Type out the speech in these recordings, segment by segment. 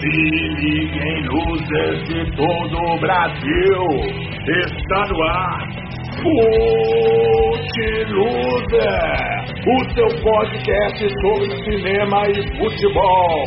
Se liguem luzes de todo o Brasil, está no ar. Fute o seu podcast sobre cinema e futebol.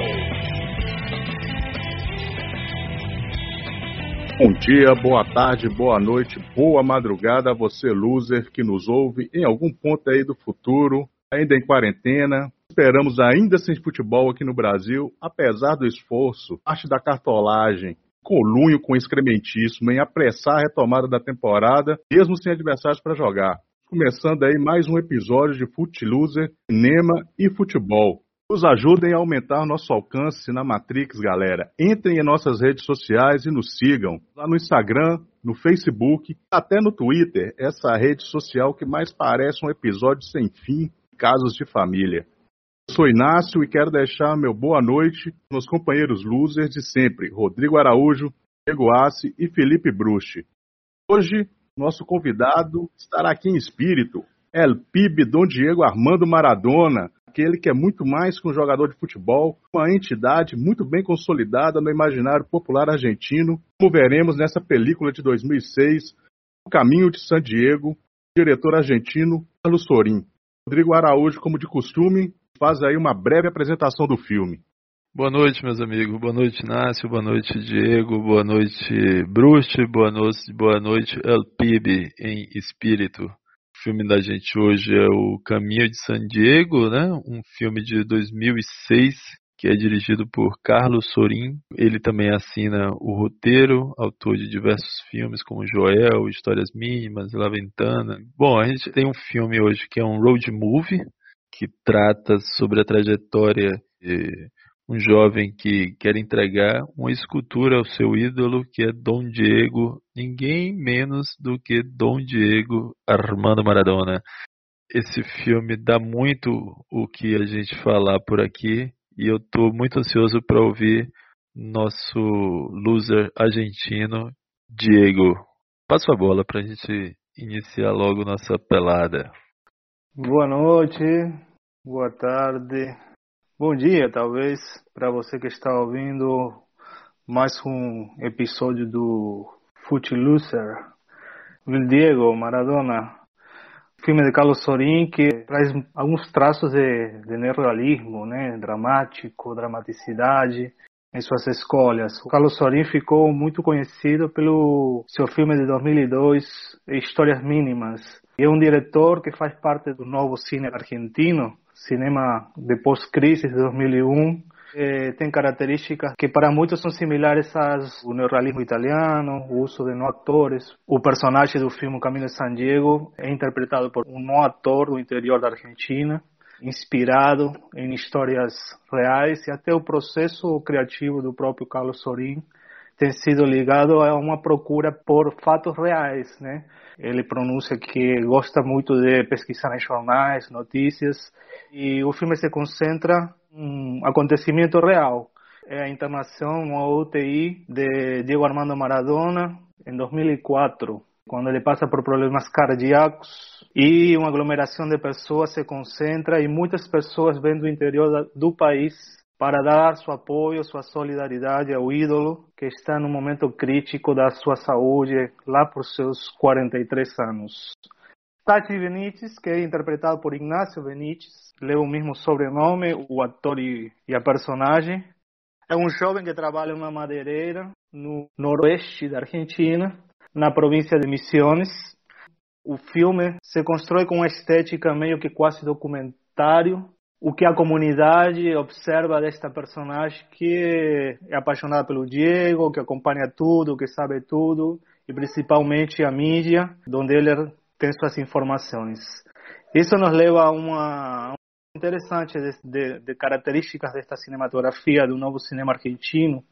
Bom dia, boa tarde, boa noite, boa madrugada a você, loser, que nos ouve em algum ponto aí do futuro, ainda em quarentena, Esperamos ainda sem futebol aqui no Brasil, apesar do esforço, parte da cartolagem, colunho com excrementíssimo em apressar a retomada da temporada, mesmo sem adversários para jogar. Começando aí mais um episódio de Footloser, cinema e futebol. Nos ajudem a aumentar nosso alcance na Matrix, galera. Entrem em nossas redes sociais e nos sigam. Lá no Instagram, no Facebook, até no Twitter, essa rede social que mais parece um episódio sem fim, casos de família. Sou Inácio e quero deixar meu boa noite nos companheiros losers de sempre, Rodrigo Araújo, Diego Assi e Felipe Bruche. Hoje, nosso convidado estará aqui em espírito, El Pibe Dom Diego Armando Maradona, aquele que é muito mais que um jogador de futebol, uma entidade muito bem consolidada no imaginário popular argentino, como veremos nessa película de 2006, O Caminho de San Diego, diretor argentino Carlos Sorin. Rodrigo Araújo, como de costume, faz aí uma breve apresentação do filme. Boa noite, meus amigos. Boa noite, Inácio. Boa noite, Diego. Boa noite, Bruce. Boa noite, boa noite, El Pibe, em espírito. O filme da gente hoje é O Caminho de San Diego, né? Um filme de 2006 que é dirigido por Carlos Sorin. Ele também assina o roteiro, autor de diversos filmes como Joel, Histórias Mínimas, La Ventana. Bom, a gente tem um filme hoje que é um road movie, que trata sobre a trajetória de um jovem que quer entregar uma escultura ao seu ídolo, que é Dom Diego, ninguém menos do que Dom Diego Armando Maradona. Esse filme dá muito o que a gente falar por aqui e eu estou muito ansioso para ouvir nosso loser argentino, Diego. Passa a bola para a gente iniciar logo nossa pelada. Boa noite, boa tarde, bom dia, talvez, para você que está ouvindo mais um episódio do Footloser. O Diego Maradona, filme de Carlos Sorin que traz alguns traços de, de neorrealismo, né, dramático, dramaticidade em suas escolhas. O Carlos Sorin ficou muito conhecido pelo seu filme de 2002, Histórias Mínimas, é um diretor que faz parte do novo cine argentino, cinema de pós-crise de 2001. É, tem características que para muitos são similares ao neorrealismo italiano, o uso de não atores. O personagem do filme Camilo San Diego é interpretado por um não ator do interior da Argentina, inspirado em histórias reais e até o processo criativo do próprio Carlos Sorin tem sido ligado a uma procura por fatos reais, né? Ele pronuncia que gosta muito de pesquisar em jornais, notícias, e o filme se concentra em um acontecimento real. É a internação, uma UTI de Diego Armando Maradona em 2004, quando ele passa por problemas cardíacos e uma aglomeração de pessoas se concentra e muitas pessoas vêm do interior do país para dar seu apoio, sua solidariedade ao ídolo que está no momento crítico da sua saúde, lá por seus 43 anos. Tati Benítez, que é interpretado por Ignacio Benítez, leva o mesmo sobrenome, o ator e, e a personagem. É um jovem que trabalha em uma madeireira no noroeste da Argentina, na província de Misiones. O filme se constrói com uma estética meio que quase documentário, o que a comunidade observa desta personagem que é apaixonada pelo Diego, que acompanha tudo, que sabe tudo, e principalmente a mídia, onde ele tem suas informações. Isso nos leva a uma interessante de, de, características desta cinematografia do novo cinema argentino,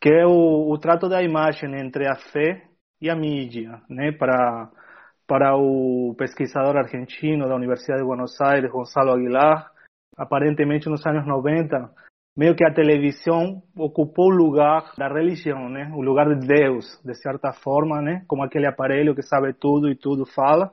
que é o, o trato da imagem entre a fé e a mídia, né, para para o pesquisador argentino da Universidade de Buenos Aires, Gonzalo Aguilar, aparentemente nos anos 90, meio que a televisão ocupou o lugar da religião, né? O lugar de Deus, de certa forma, né? Como aquele aparelho que sabe tudo e tudo fala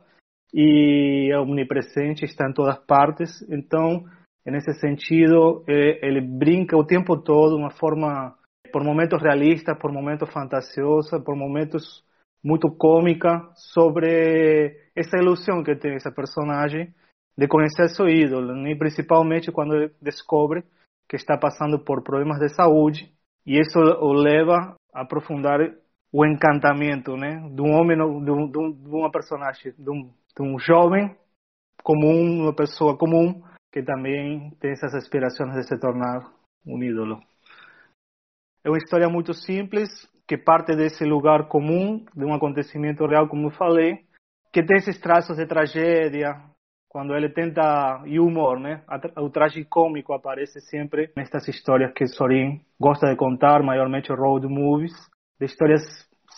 e é omnipresente, está em todas partes. Então, nesse sentido, ele brinca o tempo todo, uma forma, por momentos realista, por momentos fantasiosa, por momentos muito cômica, sobre essa ilusão que tem esse personagem de conhecer seu ídolo, e principalmente quando ele descobre que está passando por problemas de saúde, e isso o leva a aprofundar o encantamento, né, de um homem, de, um, de uma personagem, de um, de um jovem comum, uma pessoa comum que também tem essas aspirações de se tornar um ídolo. É uma história muito simples que parte desse lugar comum, de um acontecimento real, como eu falei, que tem esses traços de tragédia, quando ele tenta e humor, né? O traje cômico aparece sempre nestas histórias que Sorin gosta de contar, maiormente road movies, de histórias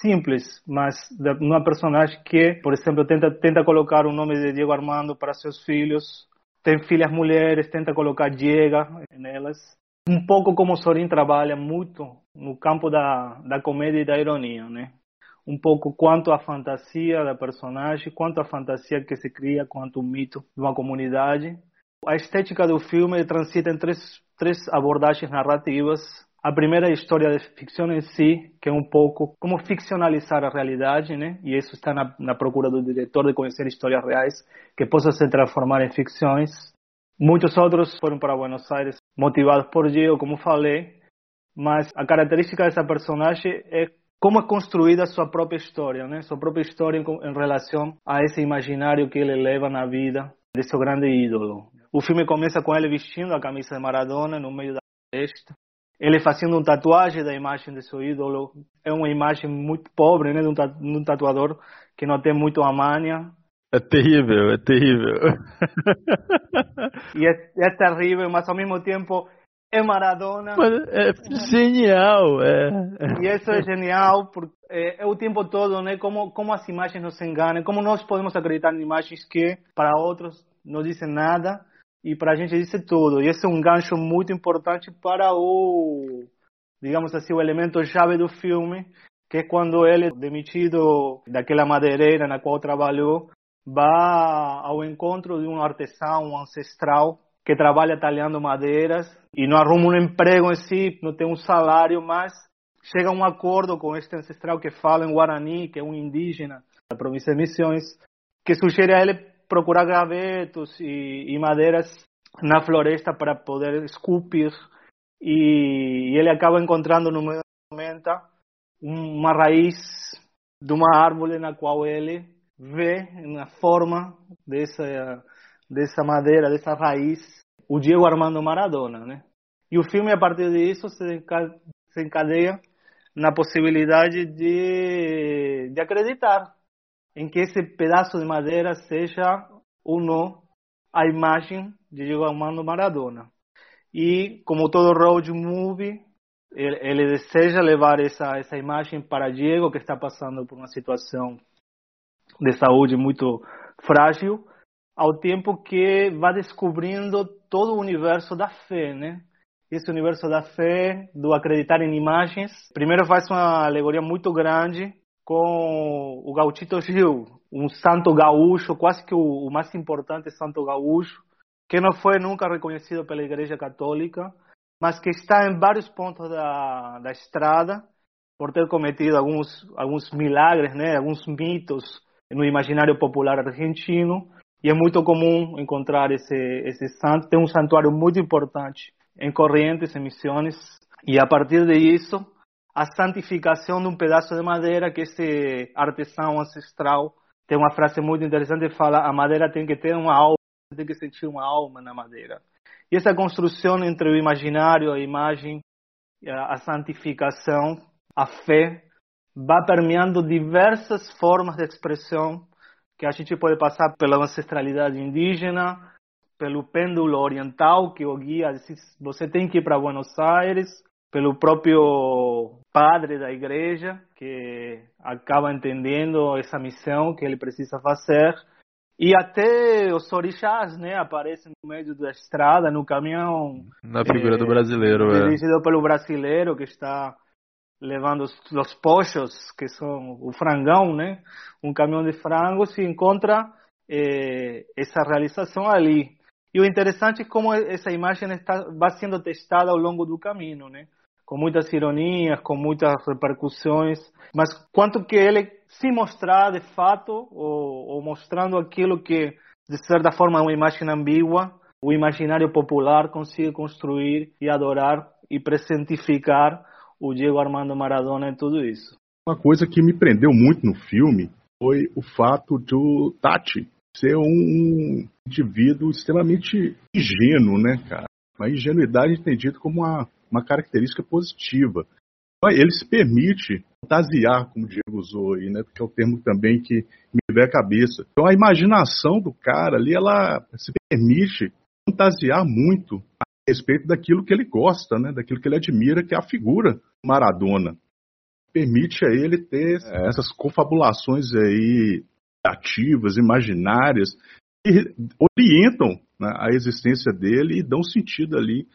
simples, mas de uma personagem que, por exemplo, tenta tenta colocar o nome de Diego Armando para seus filhos, tem filhas mulheres, tenta colocar Diego nelas. Um pouco como Sorin trabalha muito no campo da, da comédia e da ironia, né? Um pouco quanto à fantasia da personagem, quanto à fantasia que se cria, quanto o mito de uma comunidade. A estética do filme transita em três, três abordagens narrativas. A primeira é a história de ficção em si, que é um pouco como ficcionalizar a realidade, né? E isso está na, na procura do diretor de conhecer histórias reais que possam se transformar em ficções. Muitos outros foram para Buenos Aires motivados por Diego, como falei, mas a característica dessa personagem é como é construída a sua própria história, né? Sua própria história em, em relação a esse imaginário que ele leva na vida de seu grande ídolo. O filme começa com ele vestindo a camisa de Maradona no meio da floresta. Ele fazendo um tatuagem da imagem de seu ídolo. É uma imagem muito pobre, né? De um, tatuador que não tem muito a manha. É terrível, é terrível. e é, é terrível, mas ao mesmo tempo é Maradona. É genial, é. E isso é genial, porque é, é, o tempo todo, né? Como, como as imagens nos enganam, como nós podemos acreditar em imagens que para outros não dizem nada e para a gente dizem tudo. E esse é um gancho muito importante para o, digamos assim, o elemento chave do filme, que é quando ele, demitido daquela madeireira na qual trabalhou, vai ao encontro de um artesão, ancestral, que trabalha talhando madeiras e não arruma um emprego em si, não tem um salário, mas chega a um acordo com este ancestral que fala em Guarani, que é um indígena. Da província de Missões, que sugere a ele procurar gravetos e, e madeiras na floresta para poder esculpir e, e ele acaba encontrando no tormenta uma raiz de uma árvore na qual ele vê na forma dessa dessa madeira, dessa raiz, o Diego Armando Maradona, né? E o filme, a partir disso, se encadeia na possibilidade de, de acreditar em que esse pedaço de madeira seja ou não a imagem de Diego Armando Maradona. E, como todo road movie, ele, ele deseja levar essa, essa imagem para Diego, que está passando por uma situação de saúde muito frágil, ao tempo que vai descobrindo todo o universo da fé, né? Esse universo da fé, do acreditar em imagens. Primeiro faz uma alegoria muito grande com o Gauchito Gil, um santo gaúcho, quase que o mais importante santo gaúcho, que não foi nunca reconhecido pela Igreja Católica, mas que está em vários pontos da, da estrada por ter cometido alguns alguns milagres, né, alguns mitos no imaginário popular argentino e é muito comum encontrar esse, esse santo. Tem um santuário muito importante em Corrientes, em Missões. E a partir disso, a santificação de um pedaço de madeira que esse artesão ancestral tem uma frase muito interessante fala a madeira tem que ter uma alma, tem que sentir uma alma na madeira. E essa construção entre o imaginário, a imagem, a santificação, a fé, vai permeando diversas formas de expressão que a gente pode passar pela ancestralidade indígena, pelo pêndulo oriental que o guia diz, você tem que ir para Buenos Aires, pelo próprio padre da igreja que acaba entendendo essa missão que ele precisa fazer e até os orixás, né, aparecem no meio da estrada, no caminhão. Na figura é, do brasileiro, dirigido é. pelo brasileiro que está levando os, os pochos, que são o frangão, né? Um caminhão de frangos e encontra eh, essa realização ali. E o interessante é como essa imagem está, vai sendo testada ao longo do caminho, né? Com muitas ironias, com muitas repercussões, mas quanto que ele se mostrar de fato, ou, ou mostrando aquilo que, de certa forma, é uma imagem ambígua, o imaginário popular consegue construir e adorar e presentificar o Diego Armando Maradona em tudo isso. Uma coisa que me prendeu muito no filme foi o fato do Tati ser um indivíduo extremamente ingênuo, né, cara? Uma ingenuidade entendida como uma, uma característica positiva. Ele se permite fantasiar, como o Diego usou aí, né? Porque é o termo também que me vê a cabeça. Então a imaginação do cara ali, ela se permite fantasiar muito a respeito daquilo que ele gosta, né? Daquilo que ele admira, que é a figura Maradona. Permite a ele ter é. essas confabulações aí ativas, imaginárias, que orientam né, a existência dele e dão sentido ali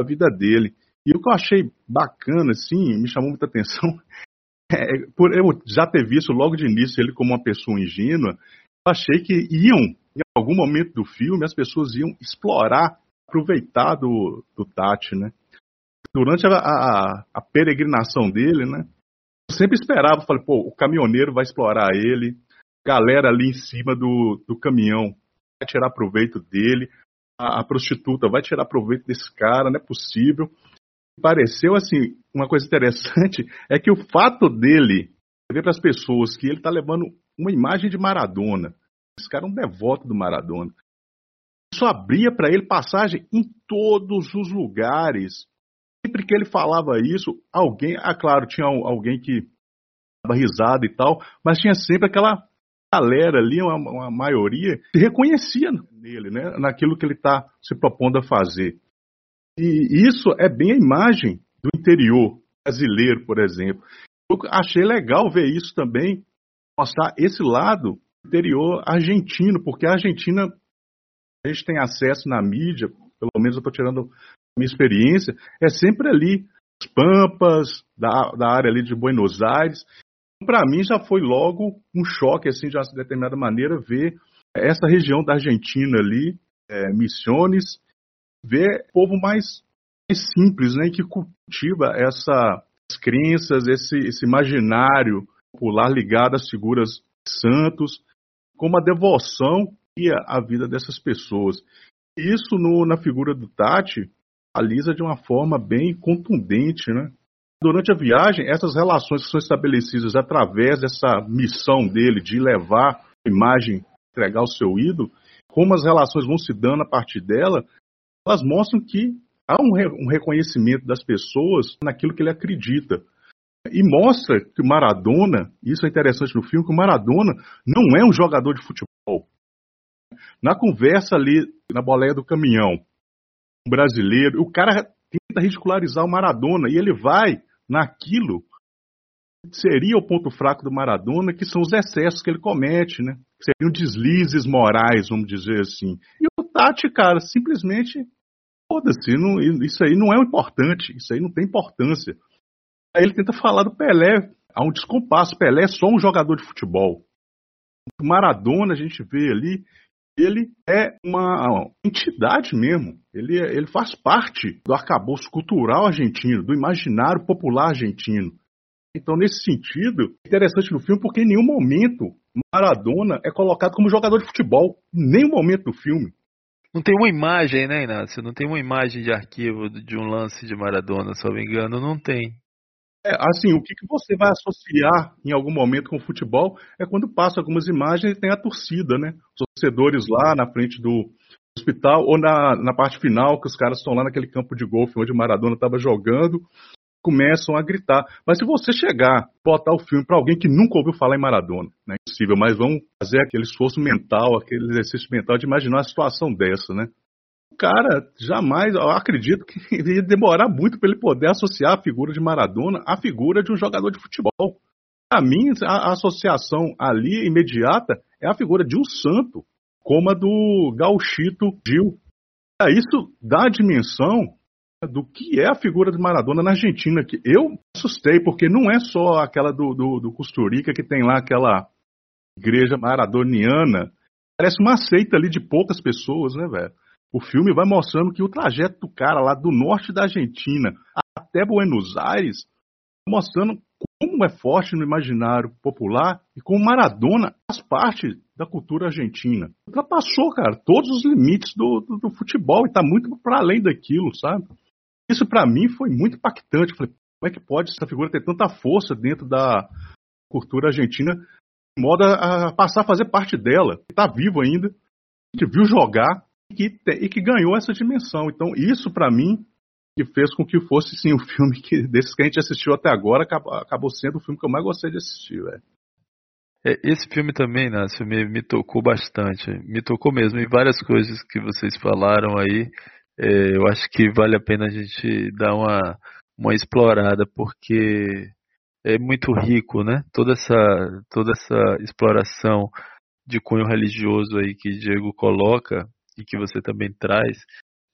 à vida dele. E o que eu achei bacana, assim, me chamou muita atenção, é, por eu já ter visto logo de início ele como uma pessoa ingênua, eu achei que iam, em algum momento do filme, as pessoas iam explorar, aproveitar do, do Tati, né? Durante a, a, a peregrinação dele, né? Eu sempre esperava, falei, pô, o caminhoneiro vai explorar ele, galera ali em cima do, do caminhão vai tirar proveito dele, a, a prostituta vai tirar proveito desse cara, não é possível pareceu assim, uma coisa interessante é que o fato dele ver para as pessoas que ele está levando uma imagem de Maradona, esse cara é um devoto do Maradona, isso abria para ele passagem em todos os lugares. Sempre que ele falava isso, alguém, ah, claro, tinha alguém que dava risada e tal, mas tinha sempre aquela galera ali, uma, uma maioria, que reconhecia nele, né, naquilo que ele está se propondo a fazer. E isso é bem a imagem do interior brasileiro, por exemplo. Eu achei legal ver isso também, mostrar esse lado interior argentino, porque a Argentina, a gente tem acesso na mídia, pelo menos eu estou tirando a minha experiência, é sempre ali, as pampas, da, da área ali de Buenos Aires. Para mim já foi logo um choque, assim, de uma determinada maneira, ver essa região da Argentina ali, é, ver povo mais, mais simples, né, que cultiva essas crenças, esse, esse imaginário popular ligado às figuras santos, como a devoção a, vida dessas pessoas. Isso no, na figura do Tati alisa de uma forma bem contundente, né? Durante a viagem, essas relações que são estabelecidas através dessa missão dele de levar a imagem, entregar o seu ídolo, como as relações vão se dando a partir dela, elas mostram que há um, re um reconhecimento das pessoas naquilo que ele acredita. E mostra que o Maradona, isso é interessante no filme, que o Maradona não é um jogador de futebol. Na conversa ali, na boleia do caminhão, um brasileiro, o cara tenta ridicularizar o Maradona e ele vai naquilo que seria o ponto fraco do Maradona, que são os excessos que ele comete, né? Seriam deslizes morais, vamos dizer assim. E o Tati, cara, simplesmente Foda-se, isso aí não é importante, isso aí não tem importância. Aí ele tenta falar do Pelé, há um descompasso. Pelé é só um jogador de futebol. O Maradona, a gente vê ali, ele é uma entidade mesmo. Ele, é, ele faz parte do arcabouço cultural argentino, do imaginário popular argentino. Então, nesse sentido, é interessante no filme porque em nenhum momento Maradona é colocado como jogador de futebol. Em nenhum momento do filme. Não tem uma imagem, né, Inácio? Não tem uma imagem de arquivo de um lance de Maradona, se eu me engano, não tem. É, assim, o que, que você vai associar em algum momento com o futebol é quando passa algumas imagens e tem a torcida, né? Os torcedores lá na frente do hospital ou na, na parte final, que os caras estão lá naquele campo de golfe onde o Maradona estava jogando começam a gritar. Mas se você chegar, botar o filme para alguém que nunca ouviu falar em Maradona, não é impossível, mas vamos fazer aquele esforço mental, aquele exercício mental de imaginar uma situação dessa, né? Cara jamais, eu acredito que ia demorar muito para ele poder associar a figura de Maradona à figura de um jogador de futebol. Para mim, a associação ali imediata é a figura de um santo, como a do Gauchito Gil. Isso dá a dimensão do que é a figura de Maradona na Argentina, que eu assustei, porque não é só aquela do, do, do Costurica que tem lá aquela igreja maradoniana. Parece uma seita ali de poucas pessoas, né, velho? O filme vai mostrando que o trajeto do cara lá do norte da Argentina até Buenos Aires, mostrando como é forte no imaginário popular e como Maradona faz parte da cultura argentina. Ultrapassou, cara, todos os limites do, do, do futebol e está muito para além daquilo, sabe? Isso para mim foi muito impactante. falei, como é que pode essa figura ter tanta força dentro da cultura argentina, de modo a passar a fazer parte dela? Está vivo ainda, a gente viu jogar que, e que ganhou essa dimensão. Então, isso para mim que fez com que fosse sim o filme que desses que a gente assistiu até agora acabou, acabou sendo o filme que eu mais gostei de assistir. É, esse filme também, Nácio, me, me tocou bastante. Me tocou mesmo. E várias coisas que vocês falaram aí, é, eu acho que vale a pena a gente dar uma, uma explorada, porque é muito rico, né? Toda essa, toda essa exploração de cunho religioso aí que Diego coloca e que você também traz,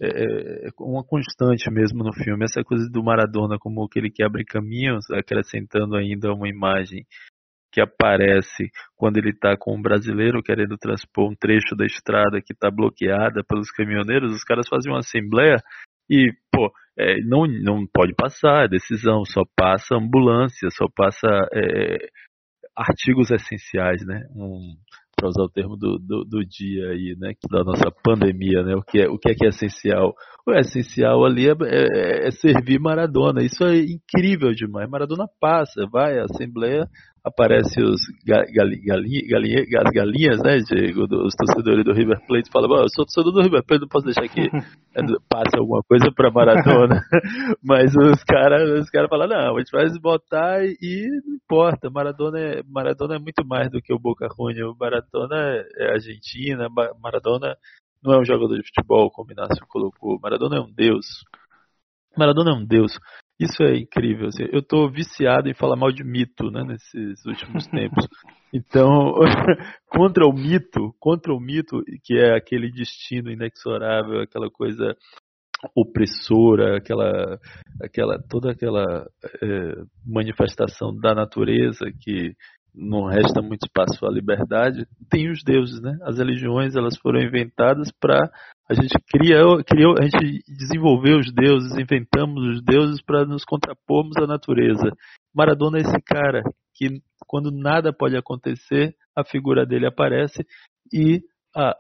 é, é, é, uma constante mesmo no filme. Essa coisa do Maradona como que ele quebra caminhos, acrescentando ainda uma imagem que aparece quando ele está com um brasileiro querendo transpor um trecho da estrada que está bloqueada pelos caminhoneiros, os caras fazem uma assembleia e, pô, é, não, não pode passar, é decisão, só passa ambulância, só passa é, artigos essenciais, né? Um, para usar o termo do, do, do, dia aí, né, da nossa pandemia, né, o que é, o que é, que é essencial? O essencial ali é, é, é servir Maradona, isso é incrível demais. Maradona passa, vai à Assembleia, aparece os gali, gali, gali, galinhas, né, Diego, os torcedores do River Plate, fala, eu sou torcedor do River Plate, não posso deixar que passe alguma coisa para Maradona, mas os caras os cara falam, não, a gente vai botar e não importa, Maradona é, Maradona é muito mais do que o Boca Juniors, Maradona é Argentina, Maradona não é um jogador de futebol, como o Inácio colocou, Maradona é um deus, Maradona é um deus, isso é incrível. Assim, eu estou viciado em falar mal de mito, né, nesses últimos tempos. Então, contra o mito, contra o mito, que é aquele destino inexorável, aquela coisa opressora, aquela, aquela toda aquela é, manifestação da natureza que não resta muito espaço à liberdade, tem os deuses, né? As religiões elas foram inventadas para a gente criou, criou, a gente desenvolveu os deuses, inventamos os deuses para nos contrapormos à natureza. Maradona é esse cara que quando nada pode acontecer, a figura dele aparece e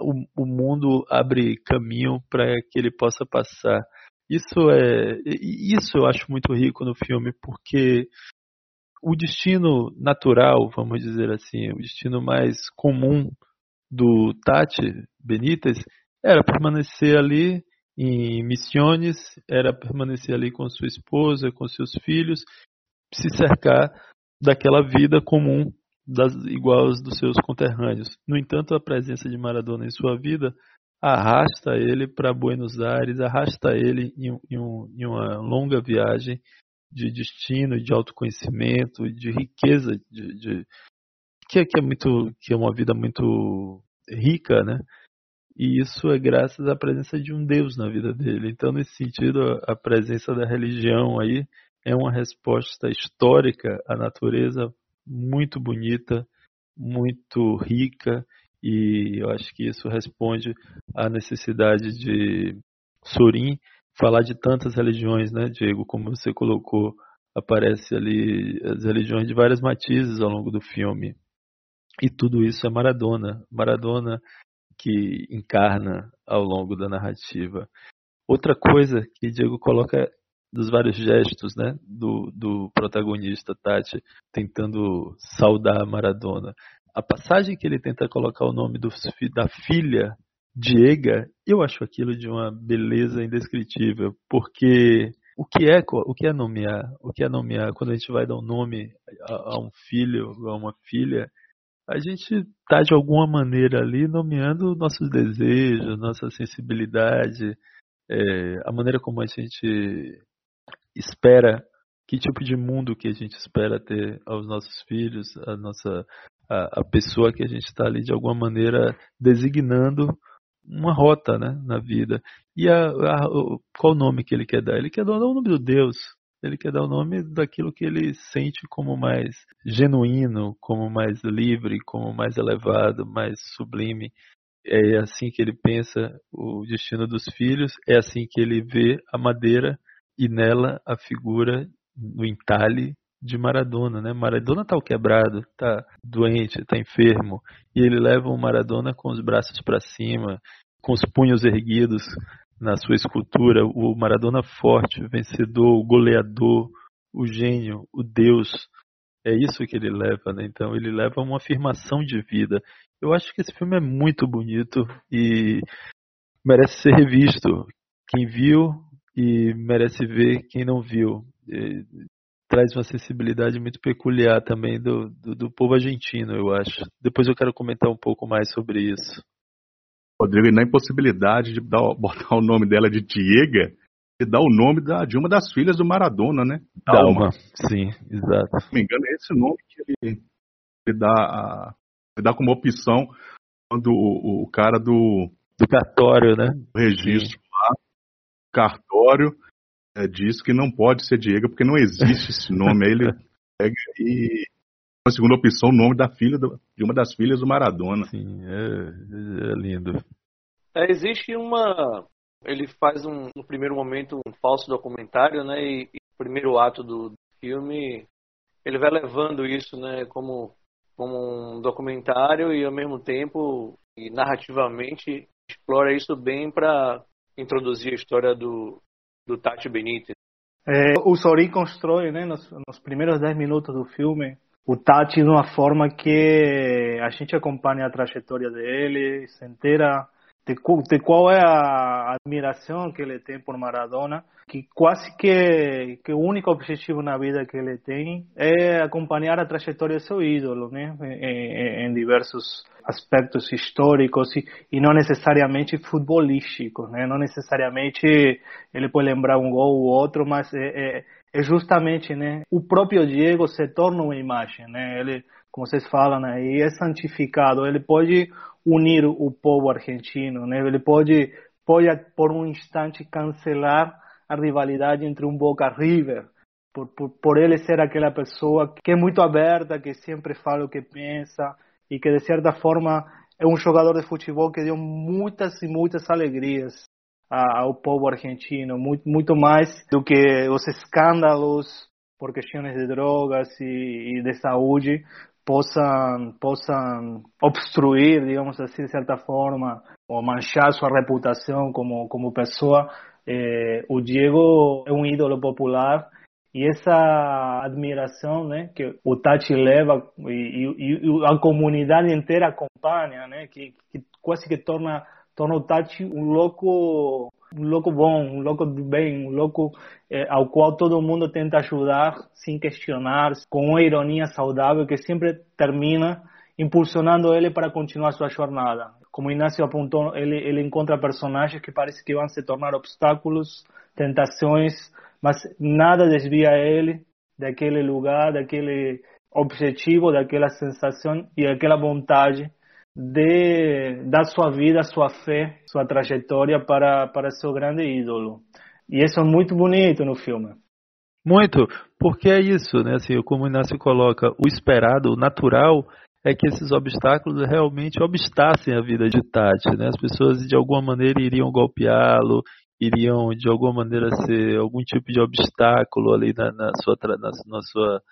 o, o mundo abre caminho para que ele possa passar. Isso é, isso eu acho muito rico no filme porque o destino natural, vamos dizer assim, o destino mais comum do Tati Benítez era permanecer ali em Missões, era permanecer ali com sua esposa, com seus filhos, se cercar daquela vida comum das iguais dos seus conterrâneos. No entanto, a presença de Maradona em sua vida arrasta ele para Buenos Aires, arrasta ele em, em, um, em uma longa viagem de destino, de autoconhecimento, de riqueza, de, de que, é, que, é muito, que é uma vida muito rica, né? E isso é graças à presença de um Deus na vida dele. Então, nesse sentido, a presença da religião aí é uma resposta histórica à natureza muito bonita, muito rica, e eu acho que isso responde à necessidade de Sorin falar de tantas religiões, né, Diego? Como você colocou, aparece ali as religiões de várias matizes ao longo do filme. E tudo isso é Maradona. Maradona que encarna ao longo da narrativa. Outra coisa que Diego coloca dos vários gestos né, do, do protagonista Tati tentando saudar Maradona. A passagem que ele tenta colocar o nome do, da filha Diega, eu acho aquilo de uma beleza indescritível, porque o que é o que é nomear? O que é nomear quando a gente vai dar um nome a, a um filho, a uma filha? A gente está de alguma maneira ali nomeando nossos desejos, nossa sensibilidade, é, a maneira como a gente espera, que tipo de mundo que a gente espera ter aos nossos filhos, a nossa a, a pessoa que a gente está ali de alguma maneira designando uma rota né, na vida. E a, a, qual o nome que ele quer dar? Ele quer dar o nome do Deus. Ele quer dar o nome daquilo que ele sente como mais genuíno, como mais livre, como mais elevado, mais sublime. é assim que ele pensa o destino dos filhos, é assim que ele vê a madeira e nela a figura no entalhe de Maradona, né? Maradona tá quebrado, tá doente, tá enfermo, e ele leva o Maradona com os braços para cima, com os punhos erguidos na sua escultura, o Maradona forte, vencedor, o goleador, o gênio, o Deus. É isso que ele leva, né? Então ele leva uma afirmação de vida. Eu acho que esse filme é muito bonito e merece ser revisto. Quem viu e merece ver quem não viu. E traz uma sensibilidade muito peculiar também do, do, do, povo argentino, eu acho. Depois eu quero comentar um pouco mais sobre isso. Rodrigo, e na impossibilidade de dar, botar o nome dela de Diega, e dar o nome da, de uma das filhas do Maradona, né? Dalma. Dalma. Sim, exato. Se não me engano, é esse nome que ele, ele dá dá como opção quando o, o cara do. Do cartório, né? O registro Sim. lá, cartório, é, diz que não pode ser Diego porque não existe esse nome. Aí ele pega e. A segunda opção, o nome da filha do, de uma das filhas do Maradona. Sim, é, é lindo. É, existe uma. Ele faz um, no primeiro momento um falso documentário, né? E, e o primeiro ato do, do filme ele vai levando isso, né? Como como um documentário e ao mesmo tempo e narrativamente explora isso bem para introduzir a história do, do Tati Benítez. É, o Sori constrói, né, nos, nos primeiros 10 minutos do filme, o Tati de uma forma que a gente acompanha a trajetória dele, se entera de, de qual é a admiração que ele tem por Maradona, que quase que, que o único objetivo na vida que ele tem é acompanhar a trajetória do seu ídolo, né? em, em diversos aspectos históricos e, e, não necessariamente futebolísticos, né? Não necessariamente ele pode lembrar um gol ou outro, mas é, é, é, justamente, né? O próprio Diego se torna uma imagem, né? Ele, como vocês falam aí, é santificado. Ele pode unir o povo argentino, né? Ele pode pode por um instante cancelar a rivalidade entre um Boca River, por, por, por ele ser aquela pessoa que é muito aberta, que sempre fala o que pensa e que de certa forma é um jogador de futebol que deu muitas e muitas alegrias ao povo argentino, muito, muito mais do que os escândalos por questões de drogas e, e de saúde possam, possam obstruir, digamos assim, de certa forma, ou manchar sua reputação como, como pessoa. Eh, o Diego é um ídolo popular e essa admiração né, que o Tati leva e, e, e a comunidade inteira acompanha, né, que, que quase que torna, torna Tati um louco um louco bom, um louco bem, um louco é, ao qual todo mundo tenta ajudar sem questionar, com uma ironia saudável que sempre termina impulsionando ele para continuar sua jornada. Como Inácio apontou, ele, ele encontra personagens que parece que vão se tornar obstáculos, tentações, mas nada desvia ele daquele lugar, daquele objetivo, daquela sensação e daquela vontade de dar sua vida, sua fé, sua trajetória para, para seu grande ídolo. E isso é muito bonito no filme. Muito, porque é isso, né? Assim, como o Inácio coloca, o esperado, o natural é que esses obstáculos realmente obstassem a vida de Tati, né? As pessoas de alguma maneira iriam golpeá-lo, iriam de alguma maneira ser algum tipo de obstáculo ali na, na sua na, na sua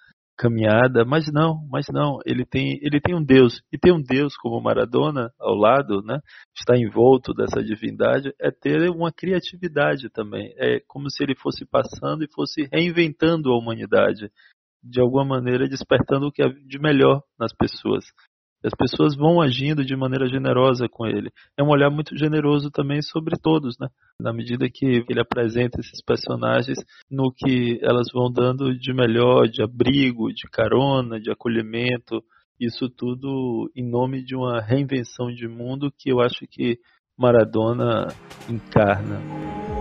caminhada, mas não, mas não, ele tem, ele tem um Deus, e ter um Deus como Maradona ao lado, né, está envolto dessa divindade, é ter uma criatividade também, é como se ele fosse passando e fosse reinventando a humanidade, de alguma maneira despertando o que há de melhor nas pessoas. As pessoas vão agindo de maneira generosa com ele. É um olhar muito generoso também sobre todos, né? Na medida que ele apresenta esses personagens no que elas vão dando de melhor, de abrigo, de carona, de acolhimento, isso tudo em nome de uma reinvenção de mundo que eu acho que Maradona encarna.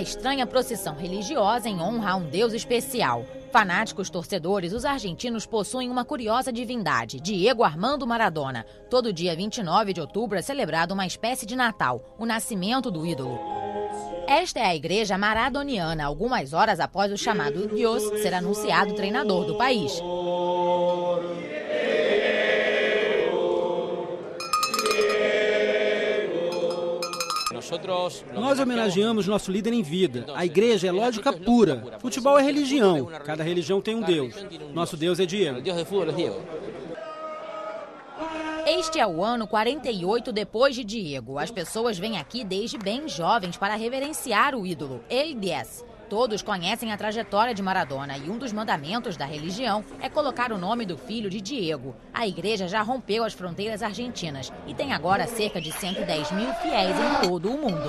Uma estranha procissão religiosa em honra a um deus especial. Fanáticos torcedores, os argentinos possuem uma curiosa divindade, Diego Armando Maradona. Todo dia 29 de outubro é celebrado uma espécie de Natal, o nascimento do ídolo. Esta é a igreja maradoniana, algumas horas após o chamado Dios ser anunciado treinador do país. Nós homenageamos nosso líder em vida. A igreja é lógica pura. Futebol é religião. Cada religião tem um Deus. Nosso Deus é Diego. Este é o ano 48 depois de Diego. As pessoas vêm aqui desde bem jovens para reverenciar o ídolo, El 10. Todos conhecem a trajetória de Maradona e um dos mandamentos da religião é colocar o nome do filho de Diego. A igreja já rompeu as fronteiras argentinas e tem agora cerca de 110 mil fiéis em todo o mundo.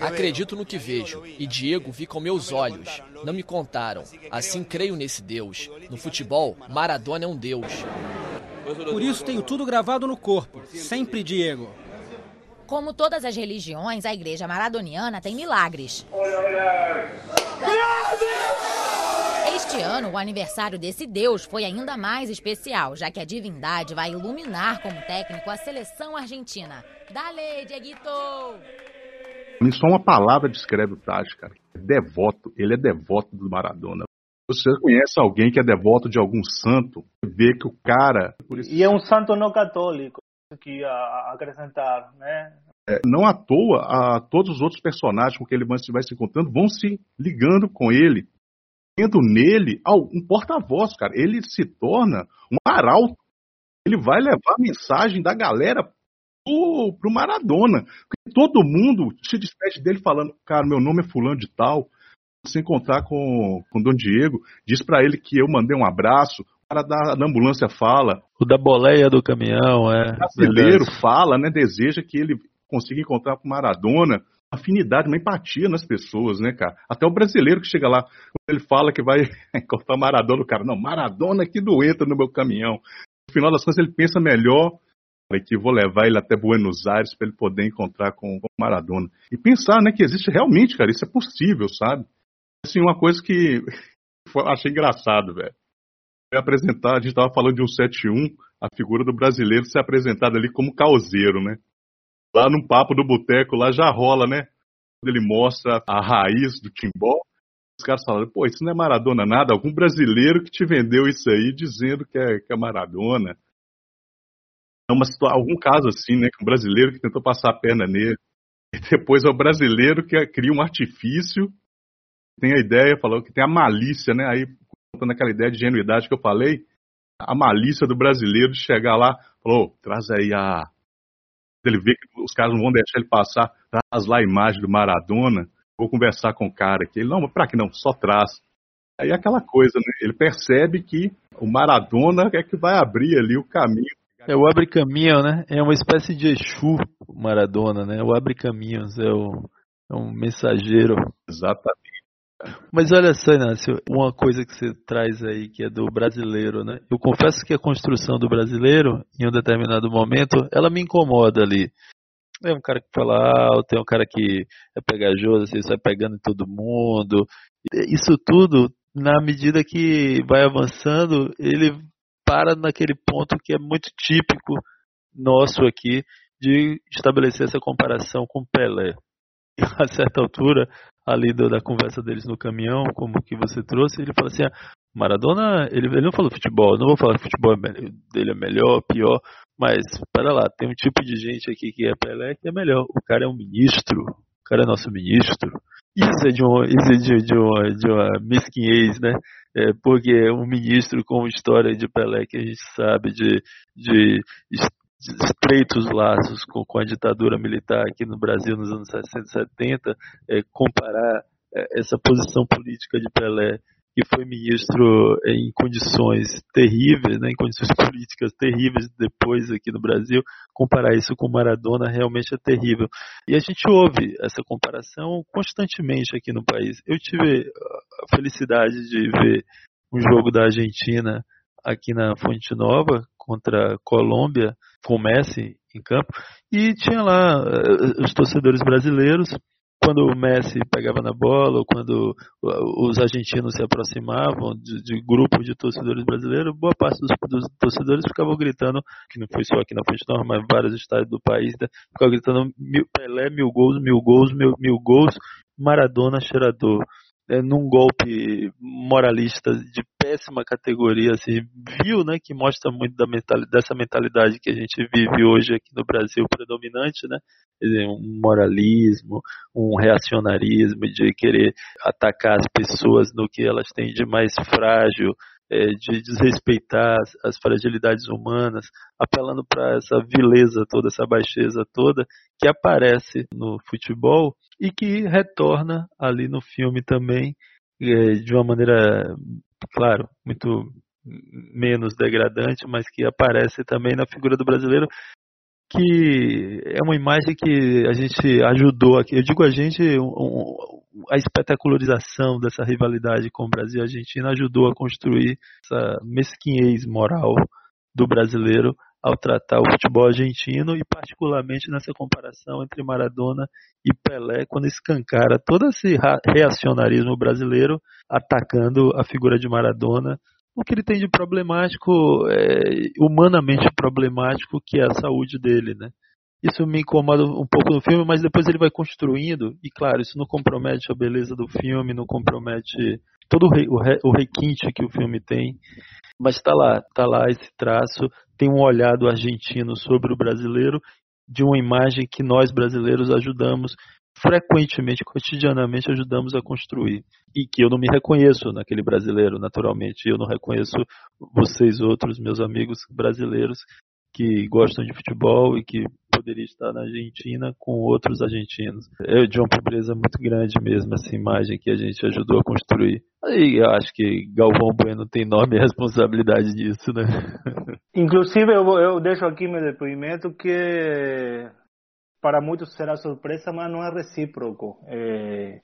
Acredito no que vejo, e Diego vi com meus olhos. Não me contaram. Assim creio nesse Deus. No futebol, Maradona é um Deus. Por isso tenho tudo gravado no corpo. Sempre Diego. Como todas as religiões, a igreja maradoniana tem milagres. Este ano, o aniversário desse Deus foi ainda mais especial, já que a divindade vai iluminar como técnico a seleção argentina. Dale, Dieguito! Só uma palavra descreve o Tati, cara. É devoto. Ele é devoto do Maradona. Você conhece alguém que é devoto de algum santo, vê que o cara. E é um santo não católico que acrescentar, né? É, não à toa, a, todos os outros personagens com que ele vai se encontrando vão se ligando com ele, tendo nele um porta-voz, cara. Ele se torna um arauto. Ele vai levar a mensagem da galera pro, pro Maradona. Porque todo mundo se despede dele falando, cara, meu nome é fulano de tal. Se encontrar com, com o Dom Diego, diz para ele que eu mandei um abraço, cara da, da, ambulância fala. O da boleia do caminhão, é. O brasileiro fala, né? Deseja que ele consiga encontrar com Maradona afinidade, uma empatia nas pessoas, né, cara? Até o brasileiro que chega lá, ele fala que vai encontrar Maradona, o cara, não, Maradona que doenta no meu caminhão. No final das contas, ele pensa melhor que vou levar ele até Buenos Aires para ele poder encontrar com, com Maradona. E pensar, né, que existe realmente, cara, isso é possível, sabe? Assim, uma coisa que achei engraçado, velho apresentar, a gente estava falando de um 7-1, a figura do brasileiro ser apresentada ali como causeiro, né? Lá no papo do boteco, lá já rola, né? Quando ele mostra a raiz do timbó, os caras falam, pô, isso não é Maradona nada, algum brasileiro que te vendeu isso aí dizendo que é, que é Maradona. É uma algum caso assim, né? Um brasileiro que tentou passar a perna nele. E depois é o brasileiro que cria um artifício, tem a ideia, falou que tem a malícia, né? Aí voltando aquela ideia de genuidade que eu falei, a malícia do brasileiro de chegar lá, falou, traz aí a. Ele vê que os caras não vão deixar ele passar, traz lá a imagem do Maradona, vou conversar com o cara aqui. Ele, não, mas pra que não? Só traz. Aí é aquela coisa, né? Ele percebe que o Maradona é que vai abrir ali o caminho. É o abre caminho, né? É uma espécie de Exu, Maradona, né? O abre caminhos, é, o, é um mensageiro. Exatamente. Mas olha só, Inácio, uma coisa que você traz aí que é do brasileiro, né? Eu confesso que a construção do brasileiro, em um determinado momento, ela me incomoda ali. Tem um cara que fala alto, tem um cara que é pegajoso, assim, sai pegando em todo mundo. Isso tudo, na medida que vai avançando, ele para naquele ponto que é muito típico nosso aqui de estabelecer essa comparação com Pelé. A certa altura, ali do, da conversa deles no caminhão, como que você trouxe, ele fala assim, ah, Maradona, ele, ele não falou futebol, não vou falar que futebol é dele é melhor, pior, mas, para lá, tem um tipo de gente aqui que é Pelé que é melhor. O cara é um ministro, o cara é nosso ministro. Isso é de, um, isso é de, de, uma, de uma mesquinhez, né? É, porque um ministro com história de Pelé que a gente sabe de, de estreitos laços com, com, a ditadura militar aqui no Brasil nos anos 60 e 70, é, comparar é, essa posição política de Pelé, que foi ministro é, em condições terríveis, né, em condições políticas terríveis depois aqui no Brasil, comparar isso com Maradona realmente é terrível. E a gente ouve essa comparação constantemente aqui no país. Eu tive a felicidade de ver um jogo da Argentina aqui na Fonte Nova contra a Colômbia com o Messi em campo, e tinha lá uh, os torcedores brasileiros, quando o Messi pegava na bola, ou quando os argentinos se aproximavam de, de grupo de torcedores brasileiros, boa parte dos, dos, torcedores ficavam gritando, que não foi só aqui na frente não, mas vários estádios do país, né, ficavam gritando mil, Pelé, mil gols, mil gols, mil, mil gols, Maradona cheirador. É, num golpe moralista de péssima categoria, assim, viu, né, que mostra muito da mentalidade, dessa mentalidade que a gente vive hoje aqui no Brasil predominante, né, um moralismo, um reacionarismo de querer atacar as pessoas no que elas têm de mais frágil, de desrespeitar as, fragilidades humanas, apelando para essa vileza toda, essa baixeza toda que aparece no futebol e que retorna ali no filme também é, de uma maneira, claro, muito menos degradante, mas que aparece também na figura do brasileiro que é uma imagem que a gente ajudou aqui. Eu digo a gente, a espetacularização dessa rivalidade com o Brasil e a Argentina ajudou a construir essa mesquinhez moral do brasileiro ao tratar o futebol argentino e particularmente nessa comparação entre Maradona e Pelé, quando escancara todo esse reacionarismo brasileiro atacando a figura de Maradona o que ele tem de problemático, é, humanamente problemático, que é a saúde dele, né? Isso me incomoda um pouco no filme, mas depois ele vai construindo, e claro, isso não compromete a beleza do filme, não compromete todo o, re, o, re, o requinte que o filme tem, mas está lá, está lá esse traço, tem um olhar do argentino sobre o brasileiro, de uma imagem que nós brasileiros ajudamos frequentemente, cotidianamente ajudamos a construir. E que eu não me reconheço naquele brasileiro, naturalmente. Eu não reconheço vocês outros, meus amigos brasileiros, que gostam de futebol e que poderia estar na Argentina com outros argentinos. É de uma pobreza muito grande mesmo essa imagem que a gente ajudou a construir. Aí eu acho que Galvão Bueno tem enorme responsabilidade disso, né? Inclusive eu, eu deixo aqui meu depoimento que para muitos será surpresa, mas não é recíproco. É,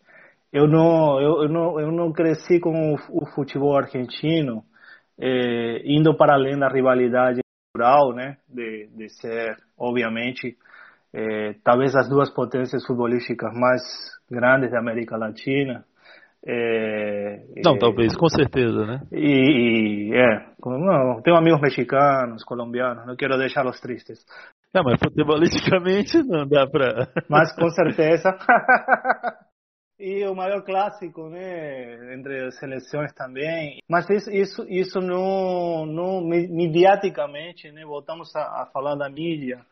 eu não eu, eu, não eu não cresci com o, o futebol argentino é, indo para além da rivalidade natural, né, de, de ser obviamente é, talvez as duas potências futebolísticas mais grandes da América Latina. É, não, é, talvez, com certeza, né? E, e é, não, tenho amigos mexicanos, colombianos, não quero deixá-los tristes, não, mas futebolisticamente não dá pra. Mas com certeza. e o maior clássico, né, entre as seleções também. Mas isso, isso, isso não, não mediaticamente, né, voltamos a, a falar da mídia,